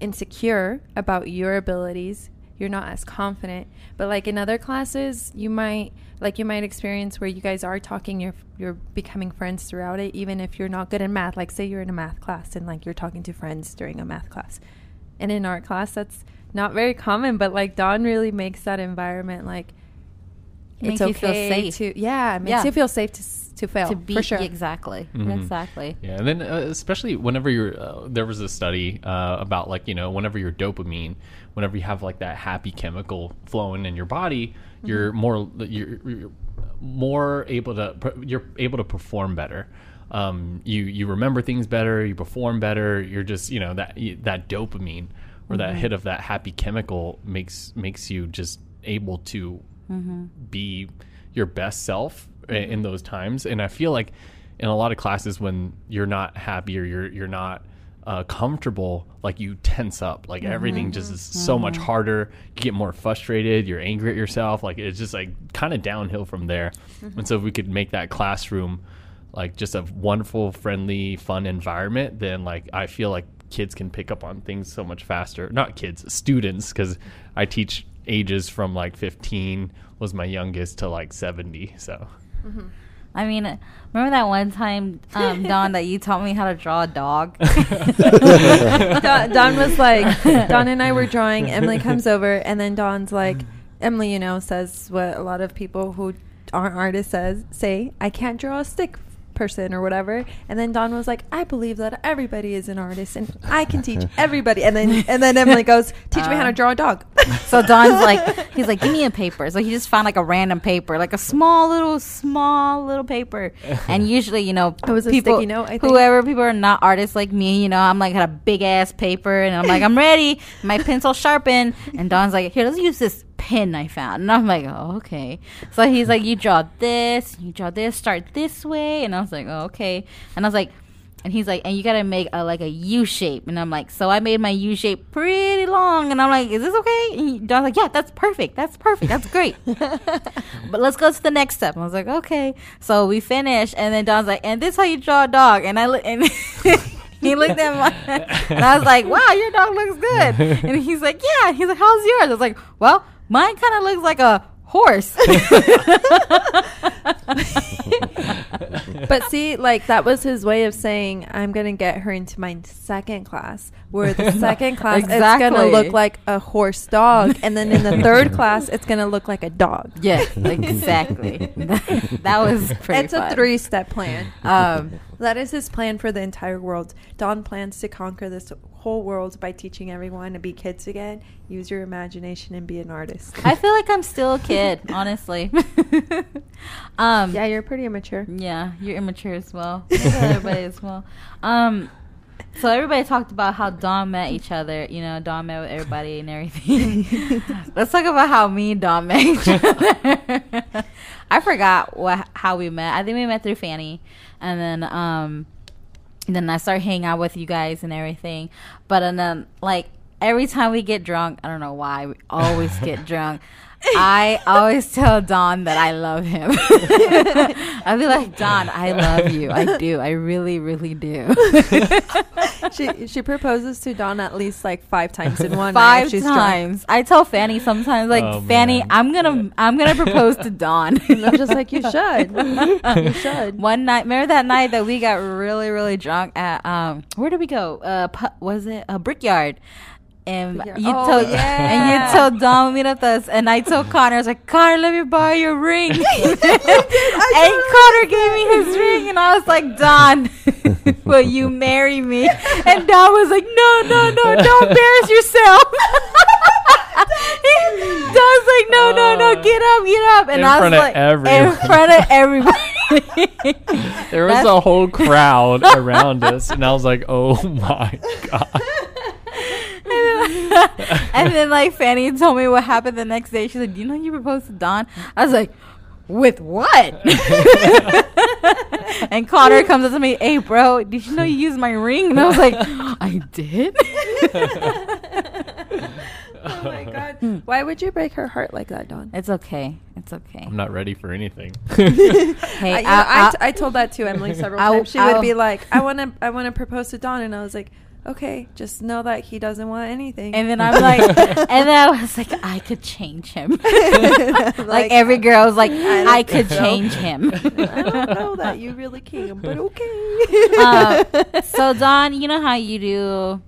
S2: insecure about your abilities, you're not as confident. But like in other classes, you might like you might experience where you guys are talking, you're you're becoming friends throughout it, even if you're not good in math. Like say you're in a math class and like you're talking to friends during a math class, and in art class that's not very common. But like Don really makes that environment like
S1: Makes
S2: it's
S1: you feel
S2: okay
S1: safe.
S2: to yeah, it makes
S1: Yeah.
S2: you feel safe to to fail
S1: to be
S2: for sure.
S1: exactly,
S4: Mhm.
S1: exactly.
S4: Yeah, and then uh, especially whenever you're, uh, there was a study uh, about like you know whenever you're dopamine, whenever you have like that happy chemical flowing in your body, you're more you're, you're more able to you're able to perform better. Um, you you remember things better, you perform better. You're just you know that that dopamine or that hit of that happy chemical makes makes you just able to Mm-hmm. be your best self i- in mm-hmm. those times. And I feel like in a lot of classes when you're not happy or you're you're not uh, comfortable, like you tense up, like mm-hmm. everything just is so much harder. You get more frustrated. You're angry at yourself. Like it's just like kind of downhill from there. And so if we could make that classroom like just a wonderful, friendly, fun environment, then like I feel like kids can pick up on things so much faster. Not kids, students, because I teach ages from like 15 was my youngest to like 70. So
S1: I mean, remember that one time, um, (laughs) Don, that you taught me how to draw a dog? (laughs) (laughs)
S2: Don, Don was like, Don and I were drawing. Emily comes over, and then Don's like, Emily, you know, says what a lot of people who aren't artists says say, I can't draw a stick person or whatever. And then Don was like, I believe that everybody is an artist, and I can teach (laughs) everybody. And then and then Emily (laughs) goes, Teach me how to
S1: Uh,
S2: draw a dog. (laughs)
S1: so Don's like, he's like, give me a paper. So he just found like a random paper, like a small little, small little paper. And usually, you know,
S2: It was
S1: people,
S2: sticky note, I think.
S1: whoever people are not artists like me, you know, I'm like had a big ass paper, and I'm like, I'm ready, my pencil sharpened, and Don's like, here, let's use this pen I found, and I'm like, oh, okay. So he's like, you draw this, you draw this, start this way, and I was like, oh, okay, and I was like. And he's like, and you gotta make a like a U shape, and I'm like, so I made my U shape pretty long, and I'm like, is this okay? And he, Don's like, yeah, that's perfect, that's perfect, that's great. (laughs) but let's go to the next step. And I was like, okay. So we finish, and then Don's like, and this is how you draw a dog, and I look and. (laughs) He looked at my, and I was like, "Wow, your dog looks good." (laughs) And he's like, "Yeah." He's like, "How's yours?" I was like, "Well, mine kind of looks like a horse." (laughs) (laughs)
S2: but see, like that was his way of saying, "I'm gonna get her into my second class." Where the (laughs) second class, it's gonna look like a horse dog, and then in the third class, it's gonna look like a dog.
S1: yeah, exactly. that was pretty.
S2: it's a three-step plan.
S1: Um,
S2: That is his plan for the entire world. Don plans to conquer this whole world by teaching everyone to be kids again. Use your imagination and be an artist.
S1: I feel like I'm still a kid, (laughs) honestly. (laughs) um,
S2: yeah, you're pretty immature.
S1: Yeah, you're immature as well. (laughs) Everybody as well. Um, so everybody talked about how Don met each other. You know, Don met with everybody and everything. Let's talk about how me and Don met each other. I forgot what how we met. I think we met through Fanny, and then um, then I start hanging out with you guys and everything. But and then like every time we get drunk, I don't know why we always get (laughs) drunk. I (laughs) always tell Don that I love him. (laughs) I'll be like, Don, I love you. I do. I really, really do. (laughs)
S2: she she proposes to Don at least like five times in one night.
S1: Five
S2: if she's drunk.
S1: times. I tell Fanny sometimes, like,
S4: Oh,
S1: Fanny,
S4: man.
S1: I'm gonna, I'm gonna propose to Don.
S2: And I'm just like, you should. You should.
S1: One night, remember that night that we got really, really drunk at um, where did we go? Uh, pu- was it a brickyard? And
S2: Yeah.
S1: you
S2: Oh,
S1: told
S2: yeah.
S1: and you told Don meet with us, and I told Connor, I was like, Connor, let me borrow your ring. (laughs) (laughs) and Connor gave me his ring, and I was like, Don, (laughs) will you marry me? And Don was like, No, no, no, don't embarrass yourself. Don's like, No, no, no, uh, get up, get up, and
S4: In
S1: I was
S4: front of
S1: like,
S4: everyone.
S1: in front of everybody.
S4: There was
S1: That's-
S4: a whole crowd around us, and I was like, "Oh my god!" (laughs)
S1: and then like Fanny told me what happened the next day. She's like, "Do you know you proposed to Don?" I was like, "With what?" (laughs) and Connor comes up to me, "Hey, bro, did you know you used my ring?" And I was like, "I did." (laughs)
S2: Oh my god! Hmm. Why would you break her heart like that, Don?
S1: it's okay. It's okay.
S4: I'm not ready for anything.
S1: Hey,
S2: I, you know,
S1: I,
S2: I, t- I told that to Emily several
S1: I'll-
S2: times. She
S1: I'll-
S2: would be like, "I want to, I want to propose to Don," and I was like, "Okay, just know that he doesn't want anything."
S1: and then (laughs) I'm like, (laughs) and then I was like, I could change him. (laughs) like, every girl was like,
S2: don't
S1: I, could change him.
S2: I don't know that you really can, but okay.
S1: uh, so Don, you know how you do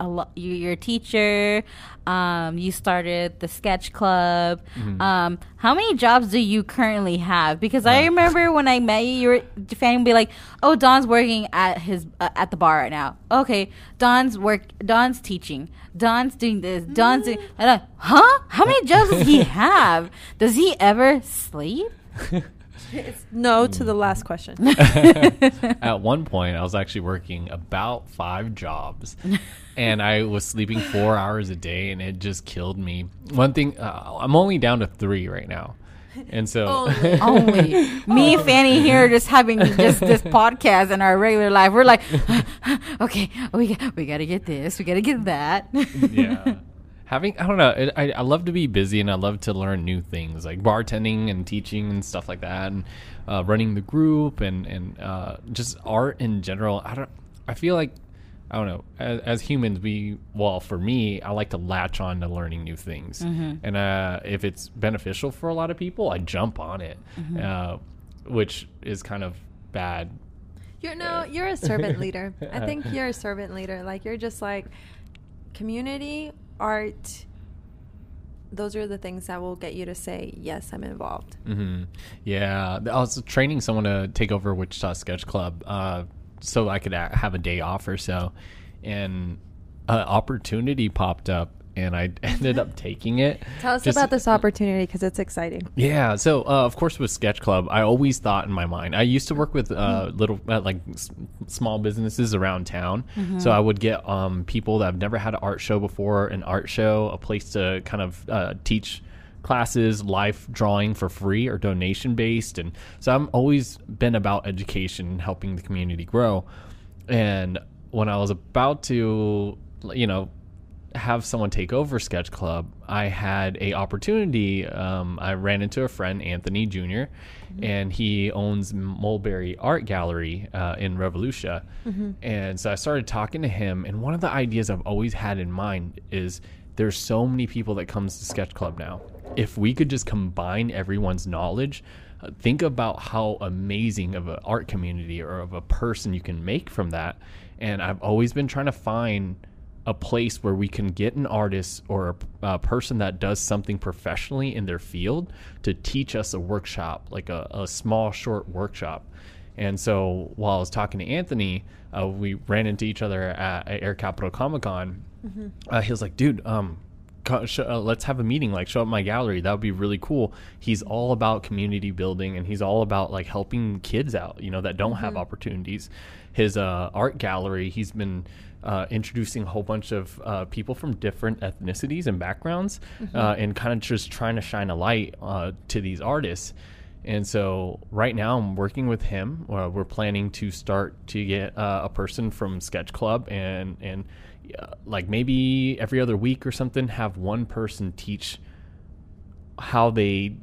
S1: a lot. You, you're a teacher. Um, you started the sketch club.
S4: Mhm.
S1: Um, how many jobs do you currently have? Because I
S4: Uh.
S1: remember when I met you, you were Fanny would be like, "Oh, Don's working at his uh, at the bar right now. Okay, Don's work. Don's teaching. Don's doing this. Don's doing. And I, huh? How many jobs does he (laughs) have? Does he ever sleep? (laughs)
S2: It's no to the last question. (laughs) (laughs)
S4: At one point, I was actually working about five jobs, and I was sleeping four hours a day, and it just killed me. One thing, uh, I'm only down to three right now, and so
S2: Only. (laughs)
S1: Only me and Fanny here just having just this podcast in our regular life. We're like, okay, we got, we got to get this, we got to get that.
S4: yeah. Having I don't know, it, I I love to be busy and I love to learn new things like bartending and teaching and stuff like that, and uh, running the group and and uh, just art in general. I don't. I feel like I don't know. As, as humans, we well for me, I like to latch on to learning new things, and uh, if it's beneficial for a lot of people, I jump on it, uh, which is kind of bad
S2: You're no, you're a servant (laughs) leader. I think you're a servant leader. Like you're just like community, art. Those are the things that will get you to say yes, I'm involved.
S4: hmm Yeah, I was training someone to take over Wichita Sketch Club, uh, so I could have a day off or so, and an opportunity popped up, and I (laughs) ended up taking it.
S2: Tell us
S4: Just-
S2: about this opportunity because it's exciting.
S4: Yeah, so uh, of course with Sketch Club, I always thought in my mind. I used to work with uh, little uh, like s- small businesses around town, so I would get um, people that have never had an art show before, an art show, a place to kind of uh, teach classes, life drawing for free or donation based, and so I'm always been about education, and helping the community grow. And when I was about to, you know, have someone take over Sketch Club, I had a opportunity. Um, I ran into a friend, Anthony Jr., and he owns Mulberry Art Gallery uh, in Revolution. And so I started talking to him, and one of the ideas I've always had in mind is there's so many people that comes to Sketch Club now. If we could just combine everyone's knowledge, uh, think about how amazing of an art community or of a person you can make from that. And I've always been trying to find a place where we can get an artist or a, a person that does something professionally in their field to teach us a workshop, like a, a small, short workshop. And so while I was talking to Anthony, uh, we ran into each other at, at Air Capital Comic Con. Uh, he was like, dude, um, uh, let's have a meeting, like show up my gallery. That would be really cool. He's all about community building and he's all about like helping kids out, you know, that don't have opportunities. His uh, art gallery, he's been uh, introducing a whole bunch of uh, people from different ethnicities and backgrounds uh, and kind of just trying to shine a light uh, to these artists. And so right now I'm working with him. Uh, we're planning to start to get uh, a person from Sketch Club and and uh, like maybe every other week or something have one person teach how they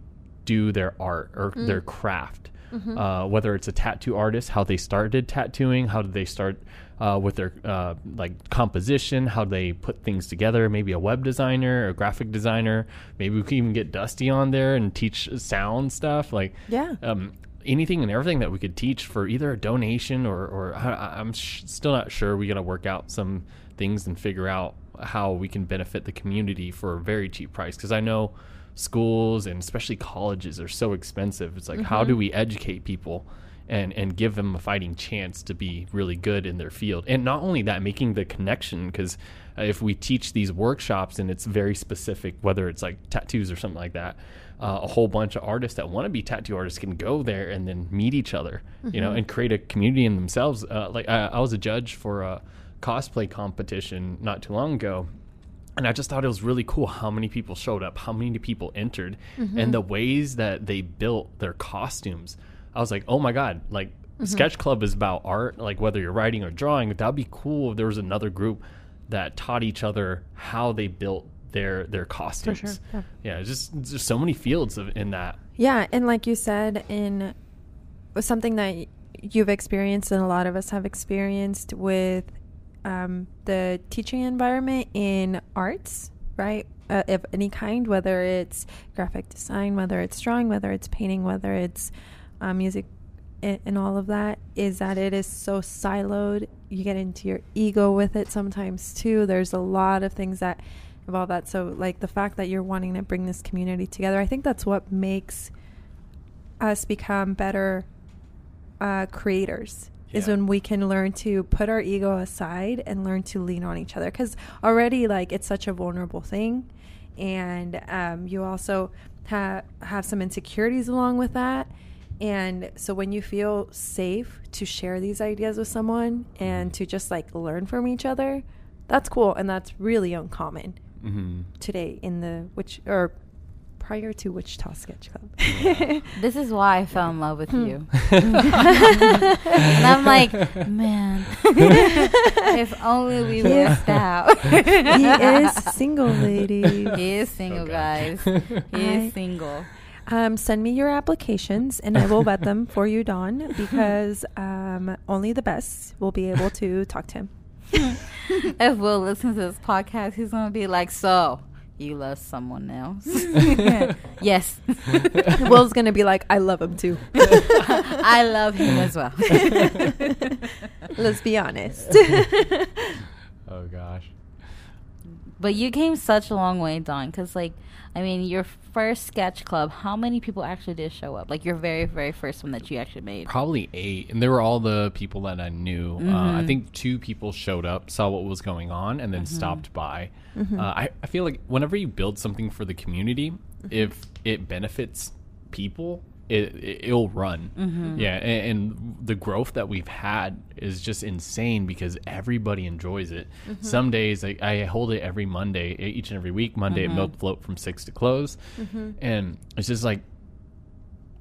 S4: do their art or their craft. Uh, whether it's a tattoo artist, how they started tattooing, how did they start uh, with their uh, like composition, how they put things together. Maybe a web designer, a graphic designer. Maybe we can even get Dusty on there and teach sound stuff. Like
S2: Yeah.
S4: um, anything and everything that we could teach for either a donation or, or I, I'm sh- still not sure. We got to work out some things and figure out how we can benefit the community for a very cheap price because I know schools and especially colleges are so expensive. It's like how do we educate people and and give them a fighting chance to be really good in their field. And not only that, making the connection because uh, if we teach these workshops and it's very specific, whether it's like tattoos or something like that, uh, a whole bunch of artists that want to be tattoo artists can go there and then meet each other, you know, and create a community in themselves. Uh, like I, I was a judge for a cosplay competition not too long ago, and I just thought it was really cool how many people showed up, how many people entered, and the ways that they built their costumes. I was like, oh my god, like Sketch Club is about art. Like whether you're writing or drawing, that'd be cool if there was another group that taught each other how they built their their costumes.
S2: yeah.
S4: yeah, just there's so many fields of in that.
S2: Yeah, and like you said, in something that you've experienced and a lot of us have experienced with um, the teaching environment in arts, right? Uh, of any kind, whether it's graphic design, whether it's drawing, whether it's painting, whether it's uh, music, and, and all of that, is that it is so siloed. You get into your ego with it sometimes too. There's a lot of things that involve that. So, like the fact that you're wanting to bring this community together, I think that's what makes us become better uh, creators is when we can learn to put our ego aside and learn to lean on each other because already like it's such a vulnerable thing and um, you also ha- have some insecurities along with that and so when you feel safe to share these ideas with someone and to just like learn from each other that's cool and that's really uncommon
S4: hmm
S2: today in the which or prior to Wichita Sketch Club. (laughs)
S1: This is why I fell in love with
S2: Hmm.
S1: you. (laughs) and I'm like, man, (laughs) if only we missed out.
S2: he is single, lady.
S1: He is single,
S4: Okay.
S1: guys. He
S2: I-
S1: is single.
S2: Um, send me your applications and I will vet them for you, Don, (laughs) because um, only the best will be able to talk to him. (laughs)
S1: If Will listens to this podcast, he's gonna be like, "So, you love someone else?" (laughs) yes,
S2: Will's gonna be like, I love him too.
S1: I love him as well.
S2: Let's be honest.
S4: Oh gosh.
S1: but you came such a long way, Don, Because, like, I mean, your first sketch club. How many people actually did show up? Like your very, very first one that you actually made.
S4: Probably eight, and they were all the people that I knew. Uh, I
S1: Mhm.
S4: think two people showed up, saw what was going on, and then stopped by.
S2: Mm-hmm.
S4: Uh, I, I feel like whenever you build something for the community, if it benefits people, it, it it'll run.
S1: Mm-hmm.
S4: Yeah, and, and the growth that we've had is just insane because everybody enjoys it.
S1: Mm-hmm.
S4: Some days I, I hold it every Monday, each and every week. Monday
S1: Mm-hmm.
S4: at Milk Float from six to close, and it's just like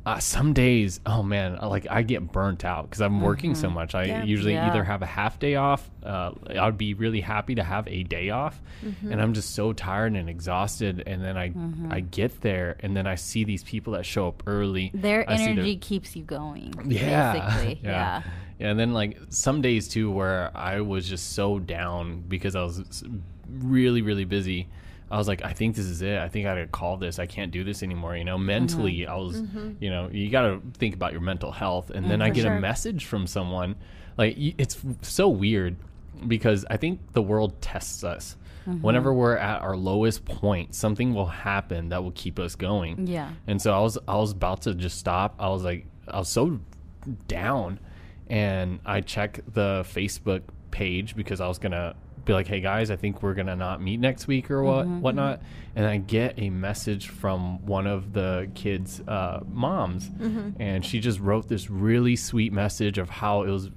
S4: uh, some days, oh man, like I get burnt out because I'm working so much. I
S2: Yeah.
S4: usually
S1: Mm-hmm. Yeah.
S4: either have a half day off. Uh, I'd be really happy to have a day off,
S1: Mm-hmm.
S4: and I'm just so tired and exhausted. And then I I get there, and then I see these people that show up early.
S1: Their
S4: I
S1: energy keeps you going. (laughs)
S4: yeah. yeah.
S1: Yeah,
S4: and then like some days too where I was just so down because I was really really busy. I was like, I think this is it. I think I gotta call this. I can't do this anymore. You know, mm-hmm. mentally, I was, mm-hmm. you know, you gotta think about your mental health. And mm, then I get
S2: sure.
S4: a message from someone, like it's so weird because I think the world tests us. Mm-hmm. Whenever we're at our lowest point, something will happen that will keep us going.
S1: Yeah.
S4: And so I was I was about to just stop. I was like I was so down and I check the Facebook page because I was gonna be like, hey guys, I think we're gonna not meet next week or what mm-hmm, whatnot. Mm-hmm. And I get a message from one of the kids' uh, moms, mm-hmm. and she just wrote this really sweet message of how it was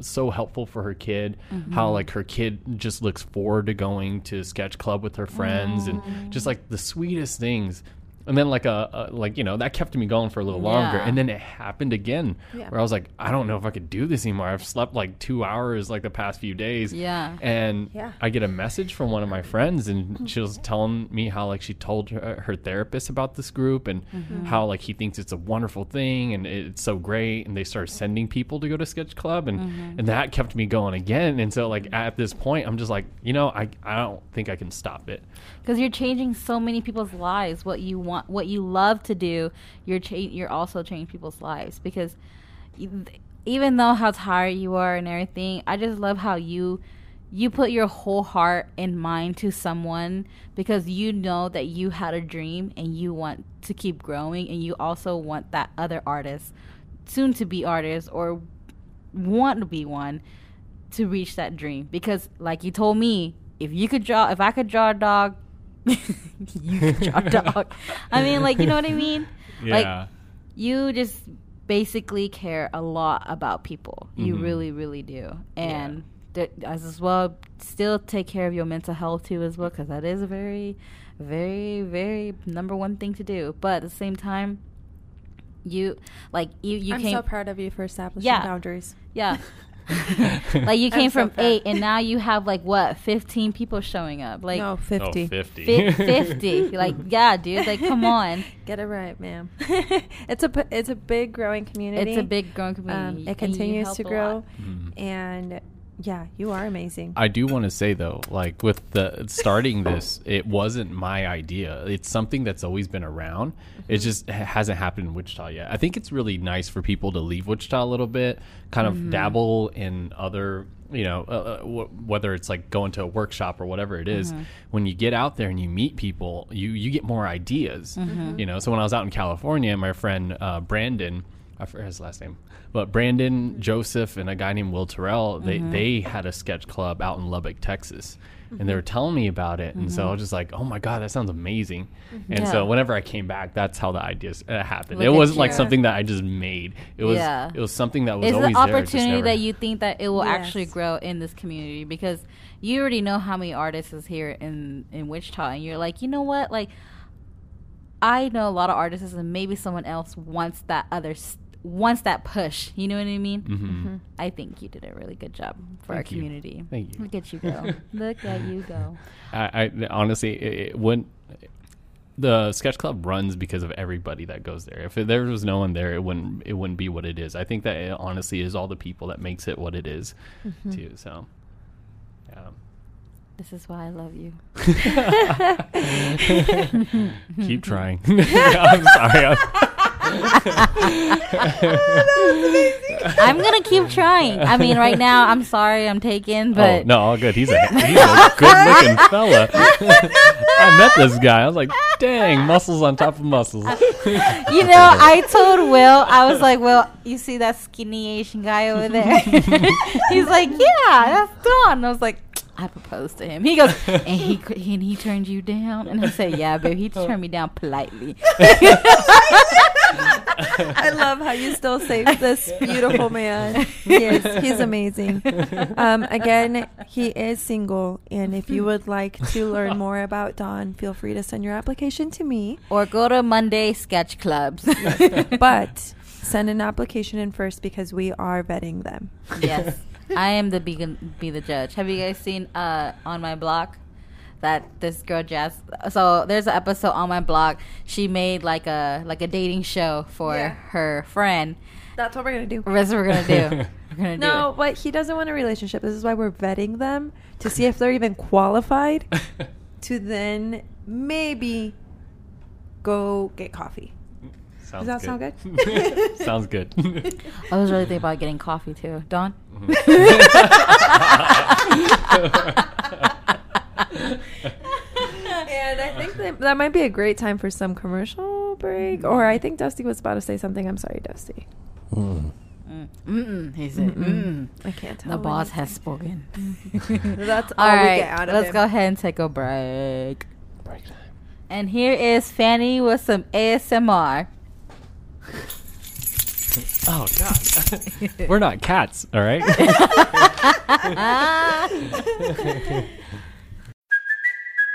S4: so helpful for her kid, how like her kid just looks forward to going to sketch club with her friends, and just like the sweetest things. And then like a, a like you know that kept me going for a little longer,
S1: Yeah.
S4: and then it happened again
S2: Yeah.
S4: where I was like, I don't know if I could do this anymore. I've slept like two hours like the past few days.
S1: Yeah.
S4: And
S2: Yeah.
S4: I get a message from one of my friends, and she was telling me how like she told her, her therapist about this group and mm-hmm. how like he thinks it's a wonderful thing and it's so great. And they started sending people to go to Sketch Club, and mm-hmm. and that kept me going again. And so like mm-hmm. at this point, I'm just like, you know, I I don't think I can stop it.
S1: because you're changing so many people's lives what you want what you love to do you're cha- you're also changing people's lives because even though how tired you are and everything i just love how you you put your whole heart and mind to someone because you know that you had a dream and you want to keep growing and you also want that other artist soon to be artist or want to be one to reach that dream because like you told me if you could draw if i could draw a dog (laughs) you could (laughs) dog i mean like you know what i mean
S4: Yeah.
S1: like you just basically care a lot about people you
S4: Mhm.
S1: really really do and th- as as well still take care of your mental health too as well because that is a very very very number one thing to do but at the same time you like you you
S2: I'm
S1: came
S2: so proud of you for establishing
S1: Yeah.
S2: boundaries.
S1: yeah (laughs) (laughs) like you came from
S2: proud.
S1: eight and now you have like what 15 people showing up like
S2: no, 50.
S4: Oh, 50.
S1: fi- (laughs) 50 like yeah dude like come (laughs) on
S2: Get it right, ma'am. it's a p- it's a big growing community.
S1: it's a big growing community
S2: Um, it continues to grow,
S1: lot.
S4: Mhm.
S2: and yeah, you are amazing.
S4: I do want to say though, like with the starting this, it wasn't my idea. It's something that's always been around. It just hasn't happened in Wichita yet. I think it's really nice for people to leave Wichita a little bit, kind of dabble in other, you know, uh, uh, w- whether it's like going to a workshop or whatever it is. When you get out there and you meet people, you you get more ideas. You know, so when I was out in California, my friend uh, Brandon. I forget his last name, but Brandon, Joseph, and a guy named Will Terrell, they, mm-hmm. they had a sketch club out in Lubbock, Texas. And they mm-hmm. were telling me about it. And so I mm-hmm. was just like, oh my God, that sounds amazing. And so whenever I came back, that's how the ideas uh, happened.
S1: Look
S4: it wasn't like something that I just made. It was
S1: Yeah.
S4: it was something that was
S1: It's
S4: always
S1: an
S4: there.
S1: opportunity
S4: never-
S1: that you think that it will actually grow in this community because you already know how many artists is here in in Wichita, and you're like, you know what, like. I know a lot of artists, and maybe someone else wants that other, s- wants that push. You know what I mean?
S4: Mhm.
S1: I think you did a really good job for
S4: Thank
S1: our
S4: you.
S1: community.
S4: Thank you.
S1: Look at you go. (laughs) Look at you go.
S4: I, I honestly, it, it wouldn't. The sketch club runs because of everybody that goes there. If there was no one there, it wouldn't. It wouldn't be what it is. I think that it honestly is all the people that makes it what it is, too. So, yeah.
S1: This is why I love you. (laughs) (laughs)
S4: keep trying. I'm sorry. I'm- (laughs)
S1: I'm gonna keep trying. I mean, right now, I'm sorry, I'm taken,
S4: oh
S1: but
S4: no, all good. He's a he's a good looking fella. I met this guy. I was like, dang, muscles on top of muscles.
S1: you know, I told Will, I was like, Will, you see that skinny Asian guy over there? (laughs) He's like, yeah, that's Don. I was like, I proposed to him. He goes, (laughs) and he and he turned you down, and I said, yeah, babe. He turned me down politely. (laughs)
S2: I love how you still save this beautiful man. Yes. He's amazing. Um, again, he is single, and if you would like to learn more about Don, feel free to send your application to me.
S1: or go to Monday sketch clubs.
S2: But send an application in first because we are vetting them.
S1: yes, I am the be, be the judge. Have you guys seen uh on my blog that this girl Jazz? So there's an episode on my blog. She made like a like a dating show for
S2: Yeah.
S1: her friend.
S2: That's what we're gonna do.
S1: That's what we're gonna do. (laughs) We're gonna do
S2: No,
S1: it.
S2: but he doesn't want a relationship. This is why we're vetting them to see if they're even qualified (laughs) to then maybe go get coffee.
S4: Sounds
S2: that sound
S4: good? (laughs) Sounds good. (laughs)
S1: I was really thinking about getting coffee too. Don. (laughs)
S2: And I think that, that might be a great time for some commercial break. Or I think Dusty was about to say something. I'm sorry, Dusty.
S3: Mm.
S1: Mm. Mm-mm. He said,
S2: Mm-mm.
S1: mm.
S2: I can't tell.
S1: The boss
S2: anything.
S1: has spoken.
S2: That's all,
S1: All
S2: we get out of
S1: let's
S2: him.
S1: go ahead and take a break.
S3: Break time.
S1: And here is Fanny with some ASMR.
S4: Oh God, (laughs) we're not cats, all right? (laughs) (laughs)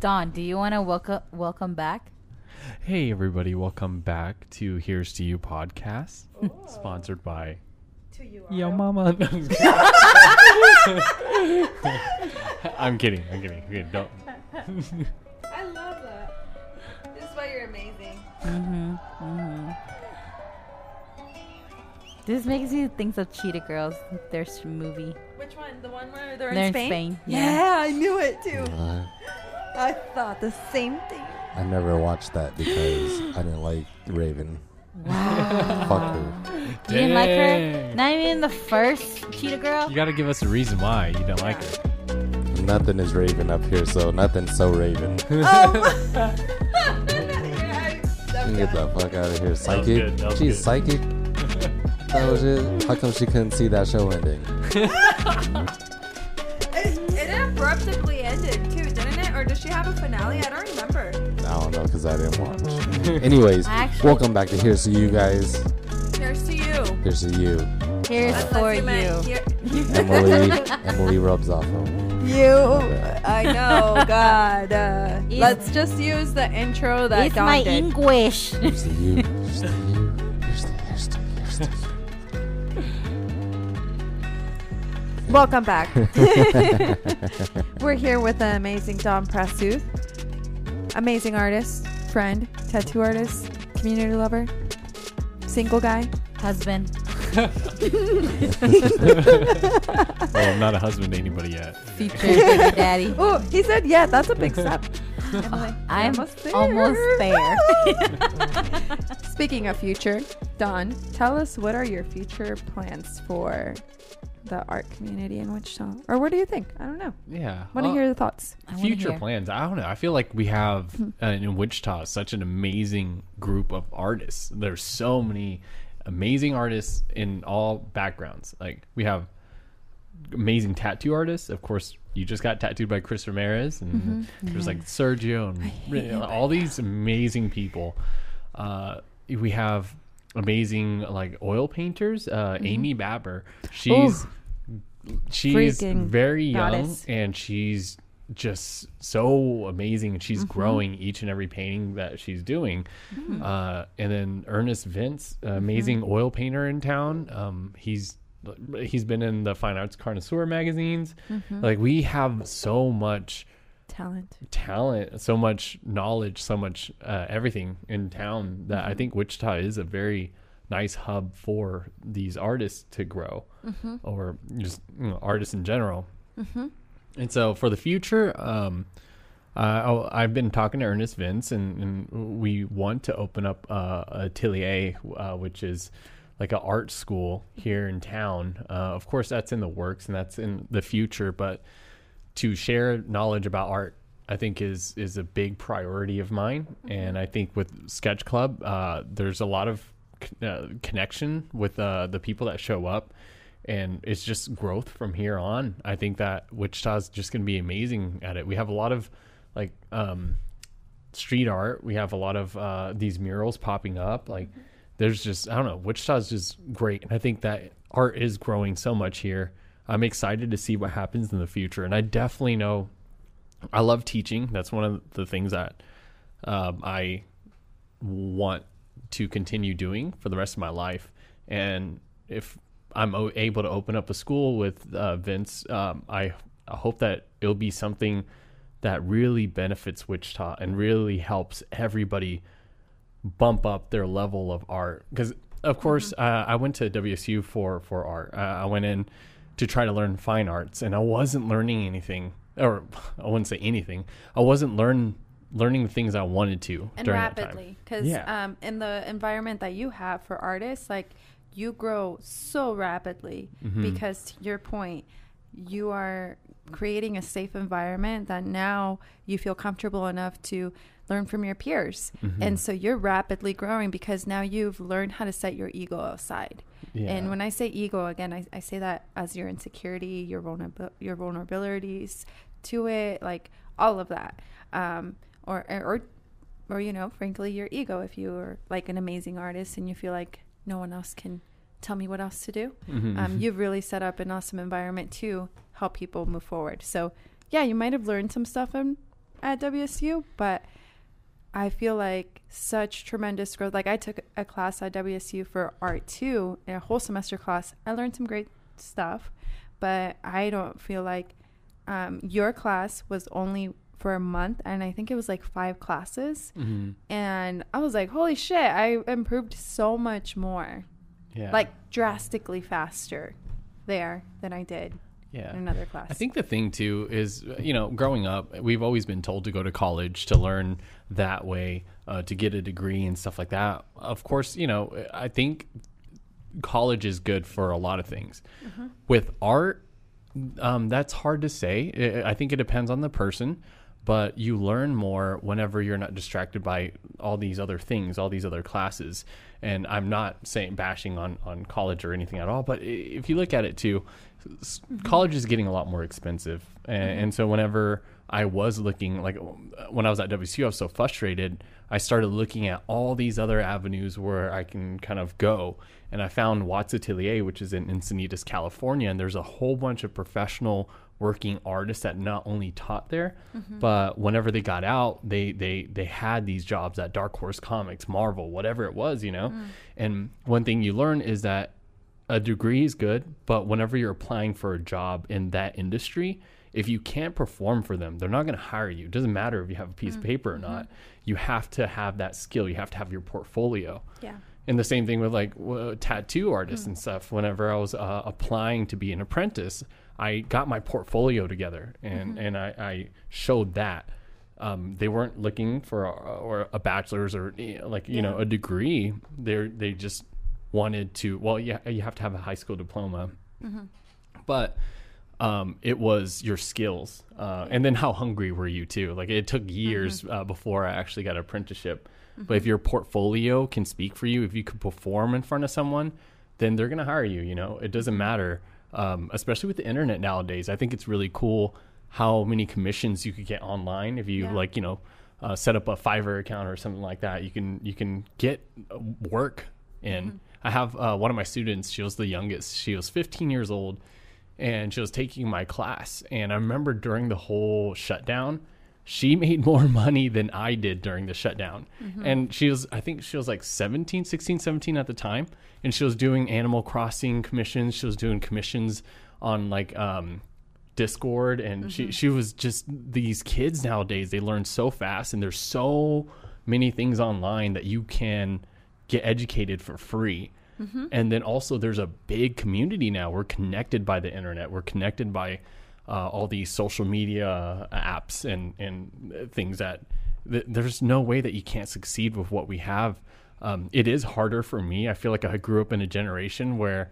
S1: Don, do you want to welcome welcome back?
S4: hey, everybody, welcome back to Here's to You podcast, sponsored by Yo Mama. (laughs) I'm kidding. I'm kidding. Okay, don't. (laughs)
S2: I love that. This is why you're amazing. Mm-hmm.
S1: This makes me think of Cheetah Girls. Their s- movie.
S2: Which one? The one where they're,
S1: They're
S2: in
S1: in
S2: Spain?
S1: Spain,
S2: Yeah.
S1: yeah.
S2: I knew it too.
S3: Uh,
S2: I thought the same thing.
S3: I never watched that because I didn't like Raven. Fuck her.
S1: You didn't like her? Not even the first Cheetah Girl?
S4: You got to give us a reason why you don't like her.
S3: Nothing is Raven up here, so nothing's so Raven. (laughs) you (laughs) can get the fuck out of here. Psychic?
S4: good, that was
S3: She's psychic? That was it? How come she couldn't see that show ending? (laughs)
S2: It, it abruptly ended too, didn't it? Or does she have a finale? I don't remember.
S3: I don't know because I didn't watch. (laughs) Anyways,
S1: Actually-
S3: welcome back to Here's to You guys.
S2: Here's to you.
S3: Here's to you.
S1: Here's
S2: Unless
S1: for you.
S2: meant here-
S3: Emily (laughs) Emily rubs off on me.
S2: You, I know, (laughs) God. Uh,
S1: It's-
S2: let's just use the intro that
S1: It's
S2: Don
S1: my
S2: did.
S1: English.
S3: Here's to you. Here's to you.
S2: Welcome back. (laughs) (laughs) We're here with the amazing Don Prasuth, amazing artist, friend, tattoo artist, community lover, single guy.
S1: Husband. (laughs)
S4: Well, I'm not a husband to anybody yet.
S1: Future baby daddy.
S2: Oh, he said, yeah, that's a big step.
S1: I'm
S2: almost there.
S1: almost there.
S2: Speaking of future, Don, tell us what are your future plans for the art community in Wichita? Or what do you think? I don't know.
S4: Yeah.
S2: Want to
S4: well,
S2: hear the thoughts.
S1: I
S4: future
S1: hear.
S4: plans. I don't know. I feel like we have uh, in Wichita such an amazing group of artists. There's so many amazing artists in all backgrounds. Like we have amazing tattoo artists. Of course, you just got tattooed by Chris Ramirez, and there's like Sergio and you know, all these amazing people. Uh, we have amazing like oil painters. Uh, Amy Babber. She's she's
S2: Freaking
S4: very young
S2: goddess.
S4: and she's just so amazing and
S2: Mm-hmm.
S4: she's growing each and every painting that she's doing
S2: Mm-hmm.
S4: uh, and then ernest vince uh, amazing oil painter in town um, he's he's been in the fine arts connoisseur magazines
S2: Mm-hmm.
S4: like we have so much
S2: Talent.
S4: talent so much knowledge so much uh, everything in town that
S2: Mm-hmm.
S4: i think wichita is a very nice hub for these artists to grow
S2: Mm-hmm.
S4: or just you know, artists in general and so for the future, um, uh, I've been talking to Ernest Vince, and, and we want to open up uh, a Atelier, uh, which is like an art school here in town. Uh, of course, that's in the works and that's in the future, but to share knowledge about art, I think is is a big priority of mine. And I think with Sketch Club, uh, there's a lot of uh, connection with uh, the people that show up and it's just growth from here on. I think that Wichita's just going to be amazing at it. We have a lot of like um, street art. We have a lot of uh, these murals popping up. Like there's just I don't know. Wichita's just great, and I think that art is growing so much here. I'm excited to see what happens in the future, and I definitely know I love teaching. That's one of the things that um, I want to continue doing for the rest of my life. And if I'm o- able to open up a school with uh, Vince, um, I, I hope that it'll be something that really benefits Wichita and really helps everybody bump up their level of art. Because of course, uh, I went to WSU for for art. Uh, I went in to try to learn fine arts, and I wasn't learning anything, or (laughs) I wouldn't say anything. I wasn't learn learning the things I wanted to
S2: and
S4: during
S2: rapidly because
S4: Yeah.
S2: um, in the environment that you have for artists like you grow so rapidly
S4: Mm-hmm.
S2: because to your point you are creating a safe environment that now you feel comfortable enough to learn from your peers
S4: Mm-hmm.
S2: and so you're rapidly growing because now you've learned how to set your ego aside
S4: Yeah.
S2: and when i say ego again I, I say that as your insecurity your vulnerab- your vulnerabilities to it like all of that um, or or or you know frankly your ego if you are like an amazing artist and you feel like no one else can tell me what else to do
S4: Mm-hmm.
S2: um, you've really set up an awesome environment to help people move forward so yeah you might have learned some stuff in, at wsu but i feel like such tremendous growth like i took a class at wsu for art too a whole semester class i learned some great stuff but i don't feel like um, your class was only for a month, and I think it was like five classes.
S4: Mhm.
S2: And I was like, holy shit, I improved so much more,
S4: Yeah.
S2: like drastically faster there than I did
S4: yeah.
S2: in another class.
S4: I think the thing too is, you know, growing up, we've always been told to go to college to learn that way, uh, to get a degree and stuff like that. Of course, you know, I think college is good for a lot of things. With art, um, that's hard to say. I think it depends on the person, but you learn more whenever you're not distracted by all these other things, all these other classes. And I'm not saying bashing on, on college or anything at all, but if you look at it too, s- mm-hmm. college is getting a lot more expensive. And, mm-hmm. and so whenever I was looking, like when I was at WSU, I was so frustrated. I started looking at all these other avenues where I can kind of go. And I found Watts Atelier, which is in Encinitas, California. And there's a whole bunch of professional working artists that not only taught there, mm-hmm. but whenever they got out, they, they, they had these jobs at Dark Horse Comics, Marvel, whatever it was, you know? Mm. And one thing you learn is that a degree is good, but whenever you're applying for a job in that industry, if you can't perform for them, they're not going to hire you. It doesn't matter if you have a piece of mm. paper or mm-hmm. not. You have to have that skill. You have to have your portfolio.
S2: yeah.
S4: And the same thing with like w- tattoo artists mm. and stuff. Whenever I was uh, applying to be an apprentice, I got my portfolio together and, and I, I showed that. Um, they weren't looking for a, or a bachelor's or you know, like you know a degree. They they just wanted to. Well, yeah, you have to have a high school diploma, but um, it was your skills uh, and then how hungry were you too? Like it took years uh, before i actually got an apprenticeship. But if your portfolio can speak for you if you could perform in front of someone then they're going to hire you you know? It doesn't matter um, especially with the internet nowadays i think it's really cool how many commissions you could get online if you
S2: Yeah.
S4: like you know uh, set up a fiverr account or something like that you can you can get uh, work in i have uh, one of my students she was the youngest she was 15 years old and she was taking my class. And I remember during the whole shutdown, she made more (laughs) money than I did during the shutdown. Mm-hmm. And she was, I think she was like 17, 16, 17 at the time. And she was doing Animal Crossing commissions. She was doing commissions on like, um, Discord and she mm-hmm. she was just these kids nowadays they learn so fast and there's so many things online that you can get educated for free. Mm-hmm. And then also there's a big community now. We're connected by the internet. We're connected by uh, all these social media apps and and things that th- there's no way that you can't succeed with what we have. Um, it is harder for me. I feel like I grew up in a generation where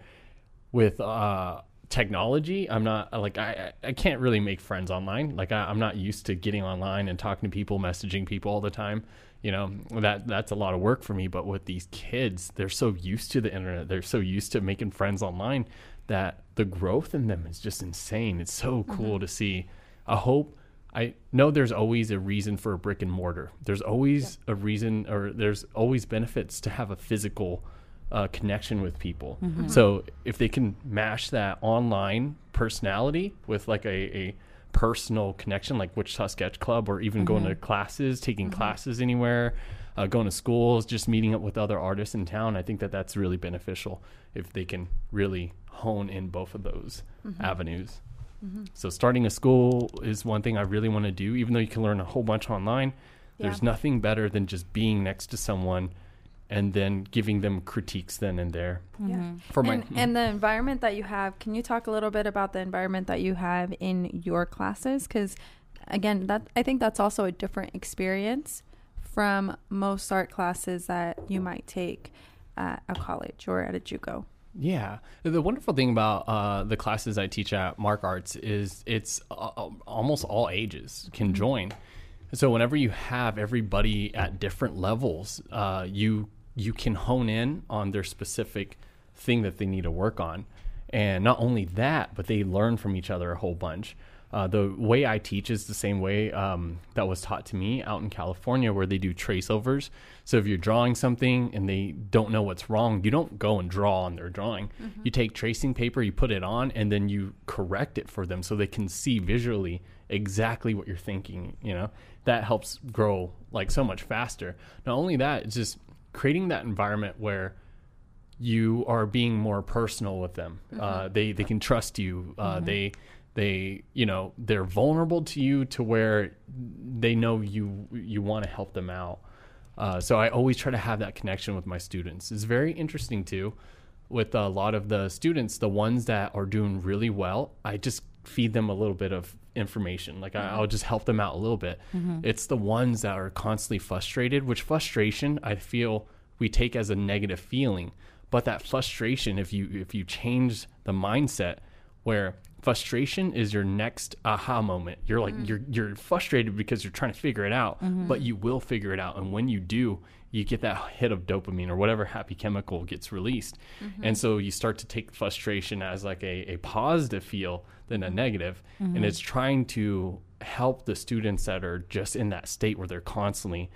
S4: with uh, technology, I'm not like I I can't really make friends online. Like I, I'm not used to getting online and talking to people, messaging people all the time. You know that that's a lot of work for me. But with these kids, they're so used to the internet. They're so used to making friends online that the growth in them is just insane. It's so cool to see. I hope. I know there's always a reason for a brick and mortar. There's always a reason, or there's always benefits to have a physical uh, connection with people. So if they can mash that online personality with like a, a personal connection, like Wichita Sketch Club, or even going to mm-hmm. classes, taking mm-hmm. classes anywhere, uh, going to schools, just meeting up with other artists in town, I think that that's really beneficial if they can really hone in both of those mm-hmm. avenues. So starting a school is one thing I really want to do, even though you can learn a whole bunch online. There's nothing better than just being next to someone and then giving them critiques then and there.
S2: Yeah.
S4: For my
S2: and, (laughs) and the environment that you have, can you talk a little bit about the environment that you have in your classes? Because again, that I think that's also a different experience from most art classes that you might take at a college or at a JUCO.
S4: Yeah, the wonderful thing about uh, the classes I teach at Mark Arts is it's uh, almost all ages can join. So whenever you have everybody at different levels, uh, you you can hone in on their specific thing that they need to work on, and not only that, but they learn from each other a whole bunch. Uh, the way I teach is the same way um, that was taught to me out in California, where they do traceovers. So if you're drawing something and they don't know what's wrong, you don't go and draw on their drawing. You take tracing paper, you put it on, and then you correct it for them so they can see visually exactly what you're thinking. You know that helps grow like so much faster. Not only that, it's just creating that environment where you are being more personal with them. Uh, they they can trust you. Uh, They they you know they're vulnerable to you to where they know you you want to help them out uh, so i always try to have that connection with my students it's very interesting too with a lot of the students the ones that are doing really well i just feed them a little bit of information. Like I, mm-hmm. i'll just help them out a little bit. Mm-hmm. It's the ones that are constantly frustrated which frustration i feel we take as a negative feeling. But that frustration if you if you change the mindset where frustration is your next aha moment you're like mm. you're you're frustrated because you're trying to figure it out mm-hmm. but you will figure it out. And when you do you get that hit of dopamine or whatever happy chemical gets released. And so you start to take frustration as like a, a positive feel than a negative. and it's trying to help the students that are just in that state where they're constantly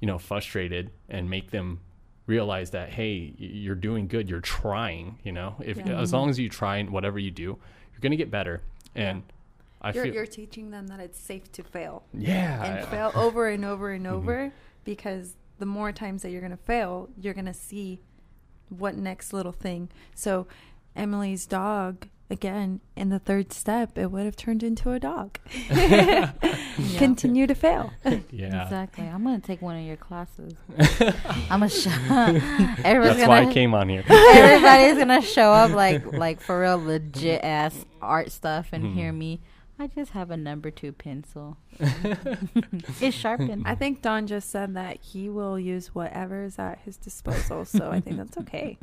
S4: you know frustrated and make them realize that hey you're doing good you're trying you know if as long as you try and whatever you do you're going to get better and i
S2: You're,
S4: feel
S2: you're teaching them that it's safe to fail
S4: yeah
S2: and
S4: I-
S2: fail over and over and
S4: Mm-hmm.
S2: over because the more times that you're going to fail, you're going to see what next little thing. So, Emily's dog, again, in the third step, it would have turned into a dog. (laughs) (laughs) Continue to fail. (laughs)
S4: yeah
S1: Exactly. I'm gonna take one of your classes. I'm gonna show. everybody's
S4: that's why
S1: gonna,
S4: i came on here
S1: Everybody's gonna show up like like for real legit ass art stuff and
S4: Mm-hmm.
S1: hear me. I just have a number two pencil. it's sharpened.
S2: I think Don just said that he will use whatever is at his disposal. So, I think that's okay.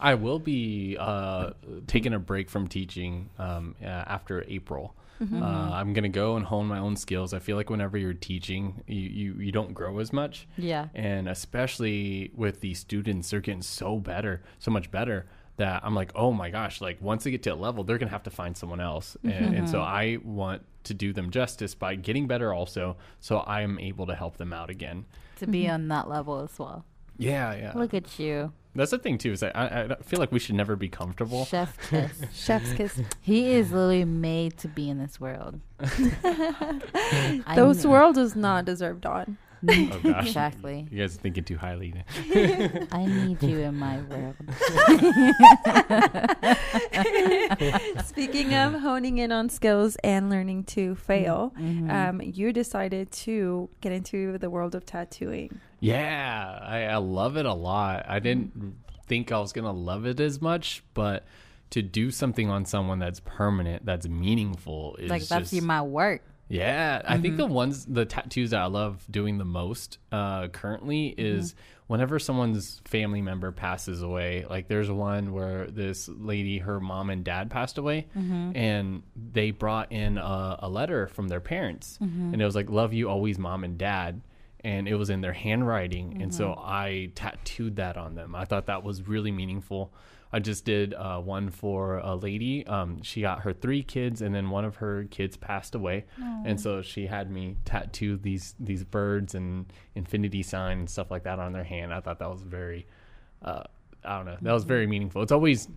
S4: I will be uh, taking a break from teaching um, uh, after April. Uh, I'm gonna go and hone my own skills. I feel like whenever you're teaching, you, you, you don't grow as much.
S1: Yeah.
S4: And especially with the students, they're getting so better, so much better that I'm like, oh my gosh! Like once they get to a level, they're gonna have to find someone else. And, and so I want to do them justice by getting better, also, so I am able to help them out again.
S1: to be on that level as well.
S4: Yeah, yeah.
S1: Look at you,
S4: That's the thing too. Is that I, I feel like we should never be comfortable.
S1: chef kiss. (laughs)
S2: Chef's kiss.
S1: he is literally made to be in this world. (laughs) (laughs) I
S2: Those
S1: kn-
S2: world does not deserve Don. (laughs)
S4: Oh gosh.
S1: Exactly.
S4: You guys are thinking too highly. (laughs)
S1: I need you in my world. (laughs)
S2: Speaking of honing in on skills and learning to fail,
S1: Mm-hmm.
S2: um, you decided to get into the world of tattooing.
S4: Yeah, I, I love it a lot. I didn't think I was gonna love it as much, but to do something on someone that's permanent, that's meaningful, is
S1: Like that's
S4: just,
S1: your, my work.
S4: Yeah, I think the
S1: Mm-hmm.
S4: ones, the tattoos that I love doing the most uh, currently
S1: Mm-hmm.
S4: is whenever someone's family member passes away. Like there's one where this lady, her mom and dad passed away,
S1: Mm-hmm.
S4: and they brought in a, a letter from their parents,
S1: Mm-hmm.
S4: and it was like "Love you always, mom and dad." And it was in their handwriting, and so
S1: Mm-hmm.
S4: I tattooed that on them. I thought that was really meaningful. I just did uh, one for a lady. Um, she got her three kids, and then one of her kids passed away, and so she had me tattoo these these birds and infinity sign and stuff like that on their hand. I thought that was very, uh, I don't know, that was very meaningful. It's always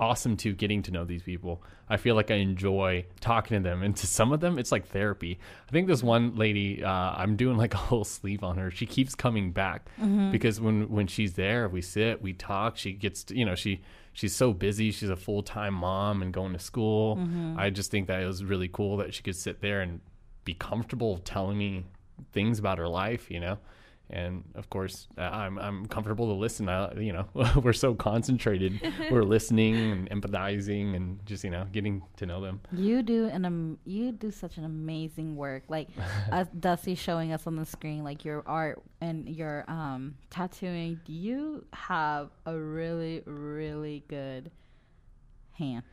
S4: awesome too getting to know these people. I feel like I enjoy talking to them, and to some of them, it's like therapy. I think this one lady, uh, I'm doing like a whole sleeve on her. She keeps coming back because when when she's there, we sit, we talk. She gets, to, you know, she she's so busy. She's a full time mom and going to school. I just think that it was really cool that she could sit there and be comfortable telling me things about her life, you know. And of course, I'm I'm comfortable to listen. I, you know, (laughs) we're so concentrated. (laughs) we're listening and empathizing and just you know getting to know them.
S1: You do an um, you do such an amazing work. Like (laughs) us Dusty showing us on the screen, like your art and your um tattooing. You have a really really good hand.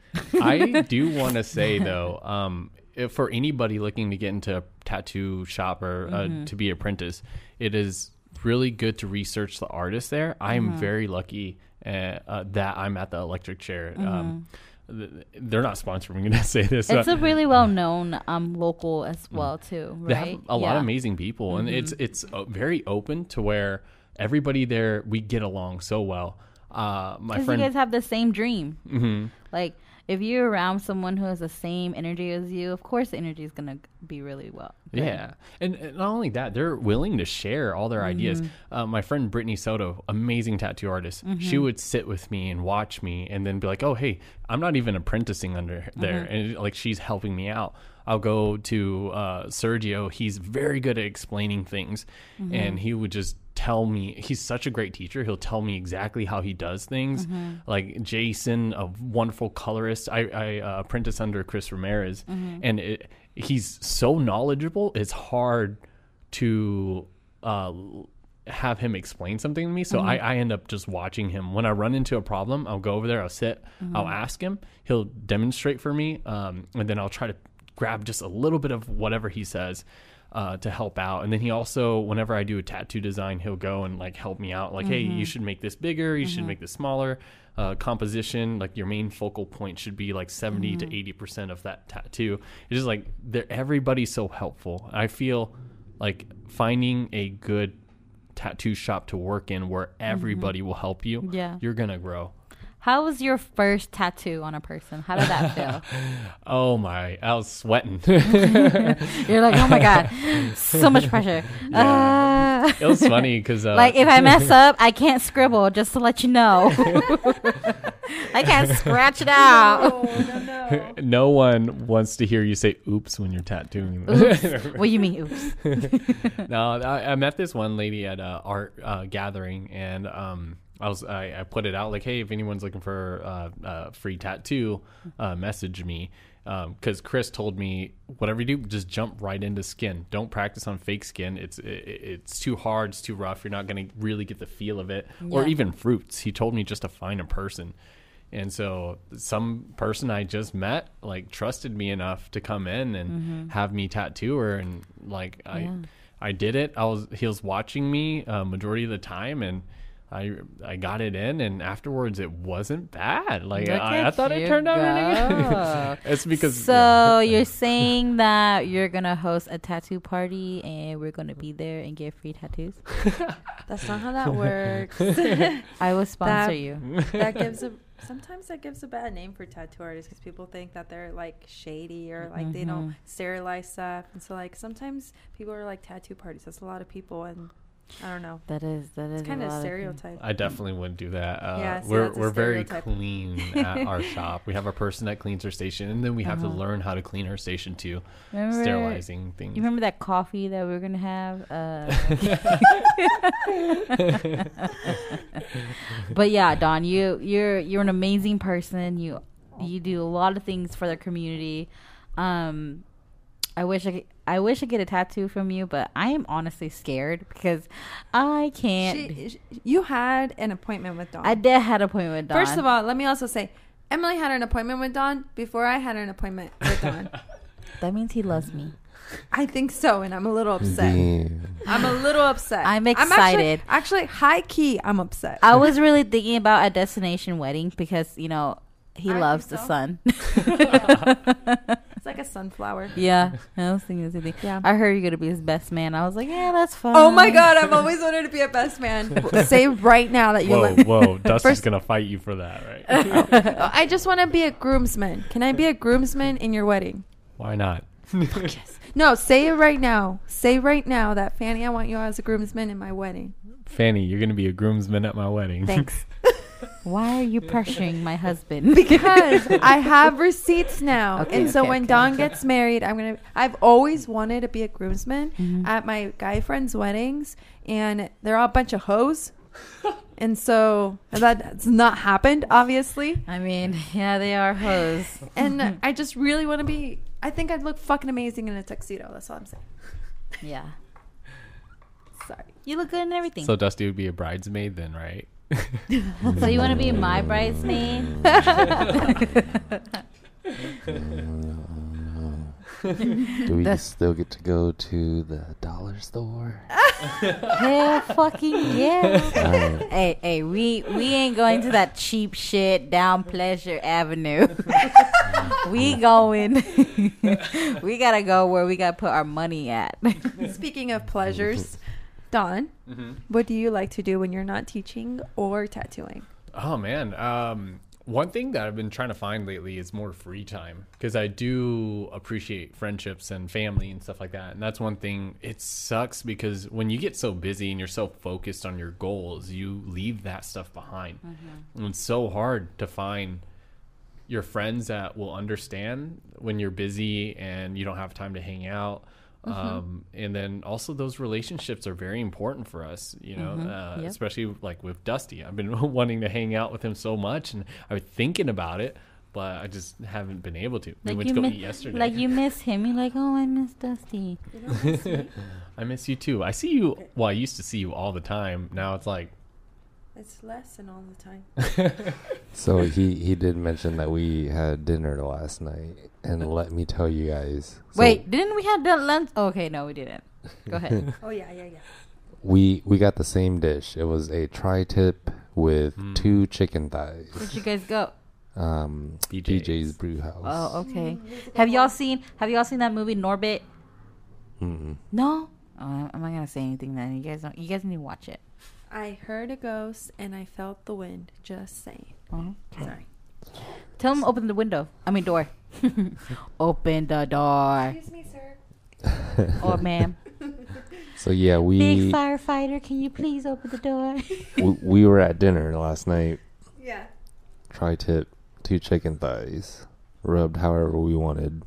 S4: I do want to say though, um, for anybody looking to get into a tattoo shop or uh, to be apprentice, it is really good to research the artist there. I am very lucky uh, uh, that I'm at the electric chair. Um, th- they're not sponsoring. I'm going (laughs) to say this.
S1: It's a really well known um local as well too,
S4: they have a lot of amazing people, and it's it's uh, very open to where everybody there we get along so well. Uh, my
S1: Because you guys have the same dream. Mm-hmm. Like if you're around someone who has the same energy as you, of course the energy is gonna be really well.
S4: Yeah, and, and not only that, they're willing to share all their ideas. Uh, my friend Brittany Soto, amazing tattoo artist, she would sit with me and watch me, and then be like, "Oh, hey, I'm not even apprenticing under there," and like she's helping me out. I'll go to uh, Sergio. He's very good at explaining things, and he would just tell me he's such a great teacher he'll tell me exactly how he does things. Like jason a wonderful colorist i, I uh, apprentice under chris ramirez. And it, he's so knowledgeable it's hard to uh, have him explain something to me. So I, I end up just watching him. When i run into a problem i'll go over there i'll sit i'll ask him. He'll demonstrate for me um, and then i'll try to grab just a little bit of whatever he says uh, to help out. And then he also, whenever I do a tattoo design, he'll go and like help me out. Like, hey, you should make this bigger. You should make this smaller. Uh, composition, like your main focal point should be like 70 to 80 percent of that tattoo. It's just like they're everybody's so helpful. I feel like finding a good tattoo shop to work in where everybody will help you.
S1: Yeah.
S4: you're gonna grow.
S1: How was your first tattoo on a person? How did that feel? (laughs)
S4: Oh my, I was sweating. (laughs)
S1: You're like, oh my god, so much pressure. Uh,
S4: it was funny because uh,
S1: like if I mess (laughs) up, I can't scribble. Just to let you know, I can't scratch it out.
S2: no, no.
S4: no one wants to hear you say "oops" when you're tattooing.
S1: Oops. what do you mean? Oops.
S4: no, I, I met this one lady at a art uh, gathering, and um, I was I, I put it out like, hey, if anyone's looking for uh, a free tattoo, uh, message me. Because Chris told me, whatever you do, just jump right into skin. Don't practice on fake skin. It's it, it's too hard. It's too rough. You're not going to really get the feel of it. Or even fruits. He told me just to find a person. And so some person I just met like trusted me enough to come in and have me tattoo her and like I
S1: Yeah.
S4: I did it. I was he was watching me uh, majority of the time and I I got it in and afterwards it wasn't bad. Like I, I thought it
S1: you
S4: turned out really good. (laughs) it's because
S1: So
S4: yeah.
S1: you're saying that you're gonna host a tattoo party and we're gonna be there and get free tattoos? (laughs)
S2: That's not how that works. (laughs)
S1: I will sponsor
S2: That-
S1: you.
S2: that gives a sometimes that gives a bad name for tattoo artists because people think that they're like shady or like they don't mm-hmm. sterilize stuff and so like sometimes people are like tattoo parties that's a lot of people and i don't know
S1: That is that is
S2: it's kind
S1: a
S2: of
S1: lot
S2: stereotype
S4: I definitely wouldn't do that. Uh,
S2: Yeah, see,
S4: we're
S2: that's a
S4: we're very clean (laughs) at our shop. We have a person that cleans her station, and then we have
S1: Uh-huh.
S4: to learn how to clean her station too,
S1: Remember,
S4: sterilizing things.
S1: You remember that coffee that we were gonna have? Uh, (laughs) but yeah, Don, you you're you're an amazing person. You you do a lot of things for the community. Um, I wish I could, I wish I could get a tattoo from you, but I am honestly scared because I can't.
S2: she, sh- you had an appointment with Don
S1: I did had an appointment with Don.
S2: first of all let me also say emily had an appointment with Don before i had an appointment with (laughs) Don
S1: that means he loves me.
S2: i think so and i'm a little upset
S3: Damn.
S2: i'm a little upset
S1: I'm
S2: actually-
S1: excited.
S2: actually, high key i'm upset
S1: I was really thinking about a destination wedding because you know he
S2: I
S1: loves the
S2: so.
S1: sun. (laughs) (laughs)
S2: it's sunflower
S1: Yeah, I was thinking the same thing.
S2: Yeah.
S1: I heard you're gonna be his best man. I was like, yeah, that's fine.
S2: Oh my god, I've always wanted to be a best man. (laughs) Say right now that you
S4: whoa,
S2: let
S4: whoa! (laughs) Dusty's
S2: First-
S4: gonna fight you for that, right? (laughs)
S2: I just want to be a groomsman. Can I be a groomsman in your wedding?
S4: Why not? yes.
S2: No, say it right now. Say right now that Fanny, I want you as a groomsman in my wedding.
S4: Fanny, you're gonna be a groomsman at my wedding.
S1: Thanks. Why are you pressuring my husband? (laughs)
S2: Because I have receipts now.
S1: Okay,
S2: and so when
S1: okay,
S2: Don
S1: okay.
S2: gets married, I'm going to I've always wanted to be a groomsman
S1: Mm-hmm.
S2: at my guy friends' weddings and they're all a bunch of hoes. (laughs) and so and that's not happened obviously.
S1: I mean, yeah, they are hoes.
S2: And (laughs) I just really want to be. I think I'd look fucking amazing in a tuxedo. That's all I'm saying.
S1: Yeah,
S2: Sorry.
S1: you look good and everything.
S4: So
S1: So,
S4: Dusty would be a bridesmaid then, right?
S1: You want to be my bridesmaid?
S3: Do we still get to go to the dollar store?
S1: Hell, fucking yeah.
S3: Alright.
S1: hey, hey, we we ain't going to that cheap shit down Pleasure Avenue. (laughs) we going. (laughs) we gotta go where we gotta put our money at.
S2: Speaking of pleasures, Don, what do you like to do when you're not teaching or tattooing?
S4: Oh man, um, One thing that I've been trying to find lately is more free time because I do appreciate friendships and family and stuff like that. And that's one thing. It sucks because when you get so busy and you're so focused on your goals, you leave that stuff behind. And it's so hard to find your friends that will understand when you're busy and you don't have time to hang out. Um, and then also those relationships are very important for us, you know, uh,
S1: Yep.
S4: especially like with Dusty. I've been (laughs) wanting to hang out with him so much and I was thinking about it, but I just haven't been able to. we went to go
S1: mi-
S4: eat yesterday.
S1: like you miss him. You're like, oh, I miss Dusty. (laughs)
S4: I miss you too. I see you. Well, I used to see you all the time. Now it's like,
S2: It's less than all the time. (laughs) (laughs)
S3: So he he did mention that we had dinner last night, and let me tell you guys. so
S1: Wait, didn't we have that lunch? okay, no, we didn't. Go ahead. (laughs)
S2: Oh yeah, yeah, yeah.
S3: we we got the same dish. It was a tri-tip with
S4: Hmm.
S3: two chicken thighs.
S1: Where'd you guys go?
S3: Um,
S4: BJ's.
S3: BJ's Brew House.
S1: Oh, okay. Have y'all seen Have y'all seen that movie Norbit?
S3: Mm-mm.
S1: No. Oh, I'm not gonna say anything then. You guys don't. You guys need to watch it.
S2: I heard a ghost and I felt the wind. Just saying.
S1: Uh-huh.
S2: Sorry.
S1: Tell him open the window. I mean door. (laughs) open the door.
S2: Excuse me, sir.
S1: Or ma'am. (laughs)
S3: So yeah, we Big
S1: firefighter, can you please open the door? (laughs)
S3: we we were at dinner last night.
S2: Yeah.
S3: Tri-tip, two chicken thighs, rubbed however we wanted.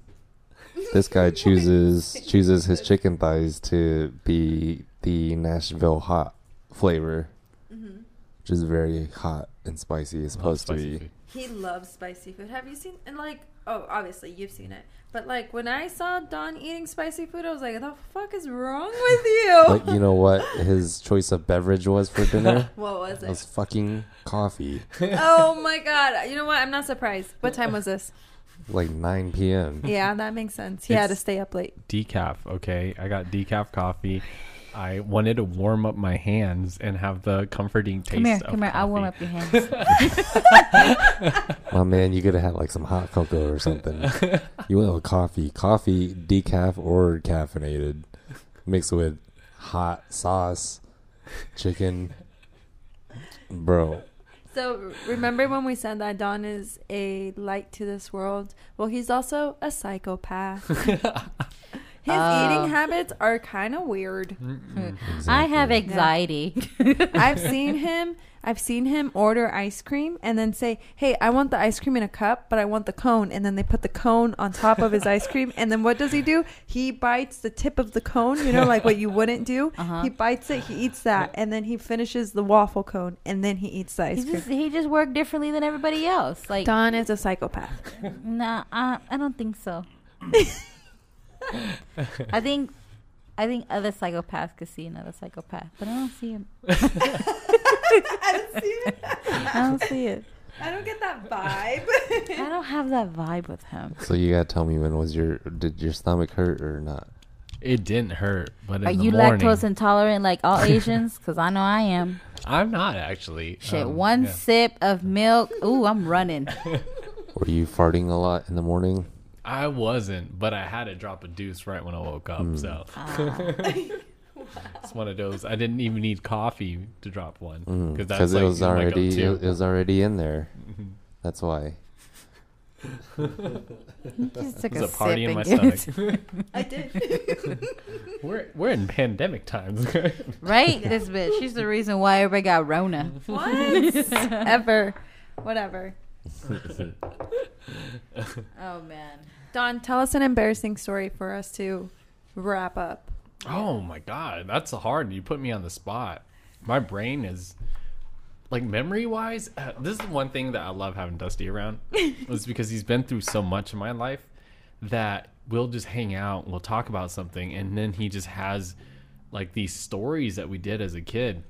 S3: This guy chooses chooses his chicken thighs to be the Nashville hot flavor, mm-hmm. which is very hot and spicy. It's
S4: love
S3: supposed to be.
S4: food.
S2: He loves spicy food. Have you seen and like oh obviously you've seen it. But like when I saw Don eating spicy food, I was like, the fuck is wrong with (laughs) you?
S3: But you know what his choice of beverage was for dinner? (laughs)
S2: what was
S3: It
S2: It was
S3: fucking coffee. (laughs)
S2: oh my god. You know what? I'm not surprised. What time was this?
S3: Like 9 p.m.
S2: Yeah, that makes sense. He had to stay up late.
S4: decaf. Okay, I got decaf coffee. I wanted to warm up my hands and have the comforting taste.
S1: come here,
S4: of
S1: come here. I'll warm up your (laughs) hands.
S3: Oh man, you could have had like some hot cocoa or something. you went with coffee, coffee, decaf or caffeinated, mixed with hot sauce, chicken. Bro,
S2: So remember when we said that Don is a light to this world? Well, he's also a psychopath. (laughs) His
S1: Oh.
S2: eating habits are kind of weird. (laughs)
S1: I have
S3: exactly.
S1: anxiety.
S2: I've (laughs) seen him. I've seen him order ice cream and then say, "Hey, I want the ice cream in a cup, but I want the cone." And then they put the cone on top of his ice cream. And then what does he do? He bites the tip of the cone. You know, like what you wouldn't do. (laughs)
S1: Uh-huh.
S2: He bites it. He eats that, and then he finishes the waffle cone, and then he eats the ice
S1: he
S2: cream.
S1: just he just worked differently than everybody else. Like,
S2: Don is a psychopath.
S1: nah, I, I don't think so. I think I think other psychopaths could see another psychopath, but I don't see him. (laughs) (laughs)
S2: I don't see it.
S1: I don't see it.
S2: I don't get that vibe.
S1: I don't have that vibe with him.
S3: So you gotta tell me when was your did your stomach hurt or not?
S4: It didn't hurt, but in
S1: Are
S4: the
S1: you
S4: morning,
S1: lactose intolerant like all (laughs) Asians? Because I know I am.
S4: I'm not actually.
S1: Shit,
S4: Um,
S1: one
S4: yeah.
S1: sip of milk. Ooh, I'm running.
S3: Were you farting a lot in the morning?
S4: I wasn't, but I had to drop a deuce right when I woke up.
S3: Hmm.
S4: So
S1: Ah. (laughs)
S4: it's one of those. I didn't even need coffee to drop one because that's like
S3: Mm, it was already it, it was already in there.
S1: Mm-hmm.
S3: That's why. (laughs)
S1: Just took
S4: There's
S1: a,
S4: a party in my
S1: and gave it
S4: stomach. (laughs)
S2: I did.
S4: we're we're in pandemic times.
S1: Right? This bitch. She's the reason why everybody got Rona.
S2: What? Ever. Whatever.
S1: Oh man.
S2: Don, tell us an embarrassing story for us to wrap up.
S4: Oh my god, that's hard. You put me on the spot. My brain is like memory wise. Uh, this is one thing that I love having Dusty around, (laughs) is because he's been through so much in my life that we'll just hang out, we'll talk about something, and then he just has like these stories that we did as a kid.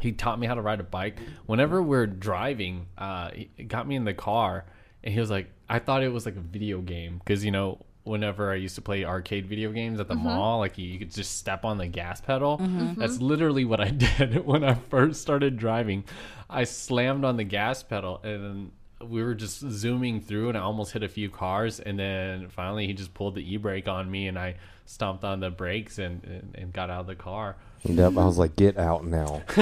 S4: He taught me how to ride a bike. Whenever we're driving, uh, he got me in the car, and he was like, I thought it was like a video game because you know whenever I used to play arcade video games at the mm-hmm. mall, like you could just step on the gas pedal. Mm-hmm. Mm-hmm. That's literally what I (laughs) did when I first started driving. I slammed on the gas pedal and we were just zooming through, and I almost hit a few cars, and then finally he just pulled the e brake on me, and I stomped on the brakes and, and, and got out of the car.
S3: Yep, I was like, get out now. (laughs)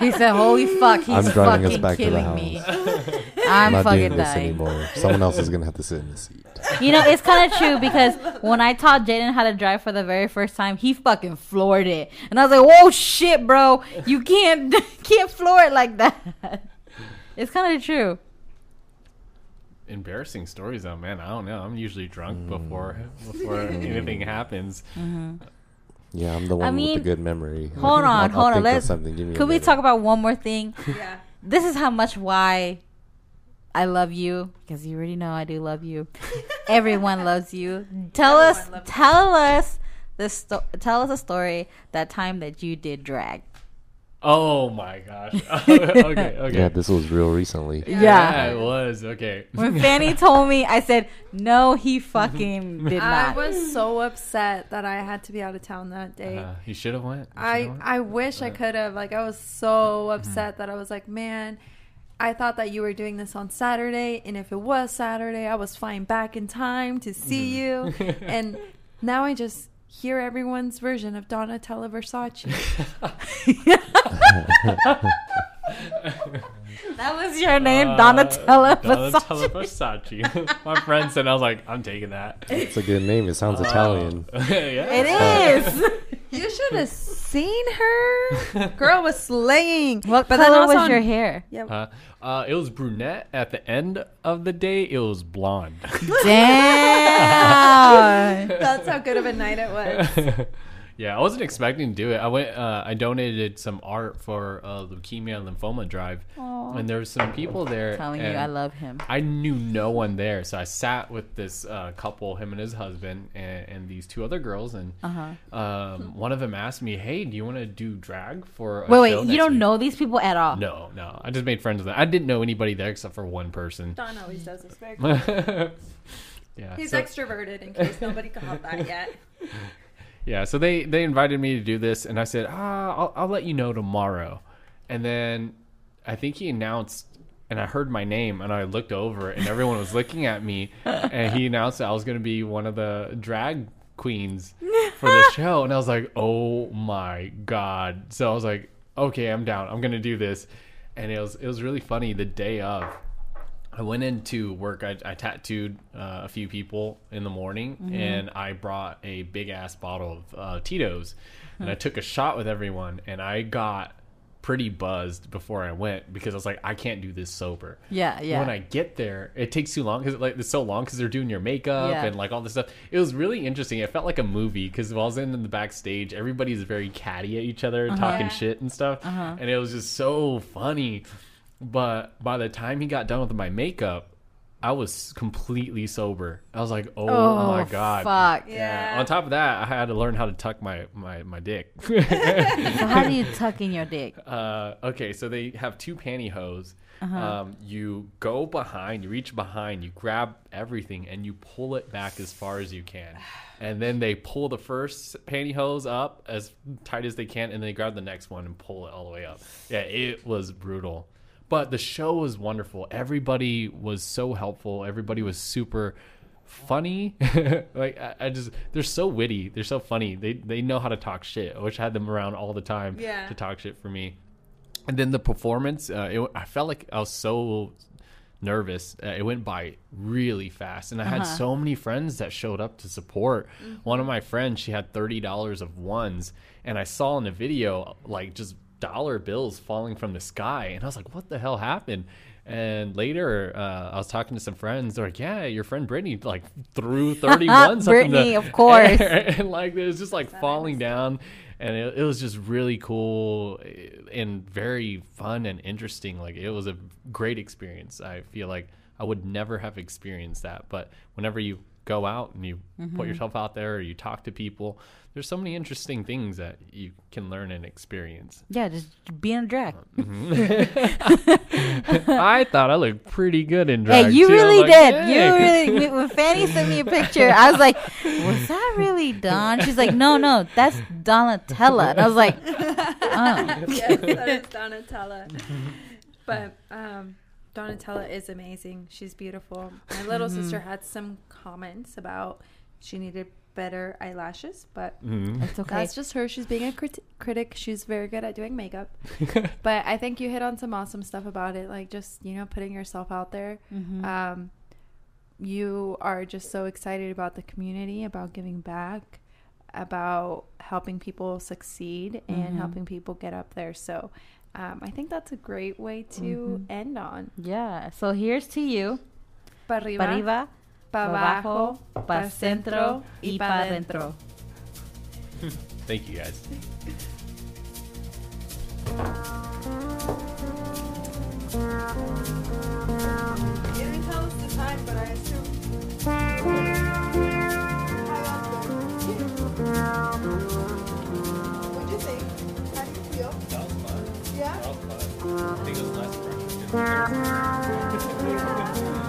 S1: He said, "Holy fuck, he's
S3: I'm driving us
S1: fucking
S3: back to the
S1: killing me. (laughs)
S3: I'm
S1: I'm
S3: not
S1: fucking
S3: doing this
S1: dying."
S3: anymore. Someone else is gonna have to sit in the seat.
S1: You know, it's kind of true because when I taught Jaden how to drive for the very first time, he fucking floored it, and I was like, "Whoa, shit, bro! You can't (laughs) can't floor it like that." It's kind of true.
S4: Embarrassing stories, though, man. I don't know. I'm usually drunk
S3: Mm.
S4: before before anything happens.
S3: Yeah, I'm the one with
S1: mean,
S3: the good memory.
S1: Hold on,
S3: I'll- (laughs) I'll
S1: hold on. Let's.
S3: something. Give me
S1: Could we talk about one more thing? (laughs)
S2: Yeah.
S1: This is how much why I love you because you already know I do love you. (laughs) Everyone loves you. Tell us,
S2: Everyone loves you.
S1: tell us the sto- tell us a story that time that you did drag.
S4: Oh my gosh. (laughs) (laughs) okay, okay.
S3: Yeah, this was real recently.
S4: Yeah, it was okay.
S1: When (laughs) Fanny told me, I said, "No, he fucking did
S2: I
S1: not."
S2: I was so upset that I had to be out of town that day.
S4: Uh, you should have went. You
S2: I
S4: should've went.
S2: I wish I could have. Like I was so upset that I was like, man, I thought that you were doing this on Saturday, and if it was Saturday, I was flying back in time to see you, and now I just hear everyone's version of Donatella Versace. (laughs)
S1: that was your name, Donatella Versace.
S4: Donatella Versace. My friend said, I was like, I'm taking that.
S3: It's a good name. It sounds Italian. (laughs)
S4: yeah.
S1: It is. (laughs)
S2: you should have seen her. Girl was slaying.
S1: what
S2: But then
S1: color was
S2: on-
S1: your hair?
S2: Yeah.
S4: Uh, uh, it was brunette. At the end of the day, it was blonde. (laughs) (laughs)
S1: Damn.
S2: That's how good of a night it was. (laughs)
S4: yeah, I wasn't expecting to do it. I went. Uh, I donated some art for a leukemia and lymphoma drive, and there was some people there.
S1: telling you, I love him.
S4: I knew no one there, so I sat with this uh, couple, him and his husband, and, and these two other girls, and
S1: Uh-huh.
S4: um, one of them asked me, "Hey, do you want to do drag for?" A
S1: Wait, wait.
S4: show
S1: You don't
S4: week?"
S1: know these people at all.
S4: No, no. I just made friends with them. I didn't know anybody there except for one person.
S2: Don always does this very (laughs) cool.
S4: yeah,
S2: He's
S4: so-
S2: extroverted in case nobody caught that yet. (laughs)
S4: Yeah, so they they invited me to do this, and I said, ah, I'll, I'll let you know tomorrow. And then I think he announced, and I heard my name, and I looked over, and everyone was looking at me, and he (laughs) announced that I was going to be one of the drag queens (laughs) for the show, and I was like, oh my god! So I was like, okay, I'm down. I'm going to do this, and it was it was really funny. The day of, I went into work. I, I tattooed uh, a few people in the morning, and I brought a big ass bottle of uh, Tito's, and I took a shot with everyone, and I got pretty buzzed before I went because I was like, I can't do this sober.
S1: Yeah, yeah.
S4: When I get there, it takes too long because like it's so long because they're doing your makeup
S1: Yeah.
S4: and like all this stuff. It was really interesting. It felt like a movie because while I was in the backstage, everybody's very catty at each other, talking shit and stuff, and it was just so funny. But by the time he got done with my makeup, I was completely sober. I was like, "Oh,
S1: Oh
S4: my god!"
S1: Fuck.
S4: Yeah. On top of that, I had to learn how to tuck my my my dick. (laughs)
S1: So how do you tuck in your dick? (laughs)
S4: uh, okay, so they have two pantyhose. Um, you go behind, you reach behind, you grab everything, and you pull it back as far as you can. And then they pull the first pantyhose up as tight as they can, and they grab the next one and pull it all the way up. Yeah, it was brutal. But the show was wonderful. Everybody was so helpful. Everybody was super funny. (laughs) like I, I just they're so witty. They're so funny. They they know how to talk shit. I wish I had them around all the time
S2: Yeah.
S4: to talk shit for me. And then the performance, uh, it, I felt like I was so nervous. Uh, it went by really fast, and I had so many friends that showed up to support. One of my friends, she had thirty dollars of ones, and I saw in the video like just dollar bills falling from the sky, and I was like, "What the hell happened?" And later, uh, I was talking to some friends. They're like, "Yeah, your friend Brittany like threw (laughs) thirty ones up in the
S1: Brittany, of course. (laughs)
S4: and like it was just like falling down. And it, it was just really cool and very fun and interesting. Like it was a great experience. I feel like i would never have experienced that. But whenever you go out and you put yourself out there or you talk to people there's so many interesting things that you can learn and experience
S1: Yeah, just be in a drag. (laughs)
S4: i thought i looked pretty good in drag
S1: Hey, you
S4: too.
S1: Really
S4: like,
S1: did.
S4: "Dang."
S1: You really. When Fanny sent me a picture, I was like, "Was that really Don?" She's like, "No, no, that's Donatella." And I was like, "Oh, (laughs)
S2: yes, that is Donatella. But um, Donatella is amazing. She's beautiful. My little
S1: Mm-hmm.
S2: sister had some comments about she needed better eyelashes, but
S4: Mhm.
S1: It's okay.
S2: that's just her. She's being a crit- critic. She's very good at doing makeup. (laughs) but I think you hit on some awesome stuff about it, like just you know putting yourself out there.
S1: Mhm.
S2: Um, you are just so excited about the community, about giving back, about helping people succeed and
S1: Mhm.
S2: helping people get up there. So. Um, I think that's a great way to
S1: Mhm.
S2: end on.
S1: yeah. So here's to you.
S2: Pa arriba,
S1: Pa arriba,
S2: pa
S1: pa
S2: abajo,
S1: abajo, pa centro y pa adentro. (laughs)
S4: Thank you guys
S2: yeah.
S4: Uh, I think it was last pressure. (laughs) (laughs)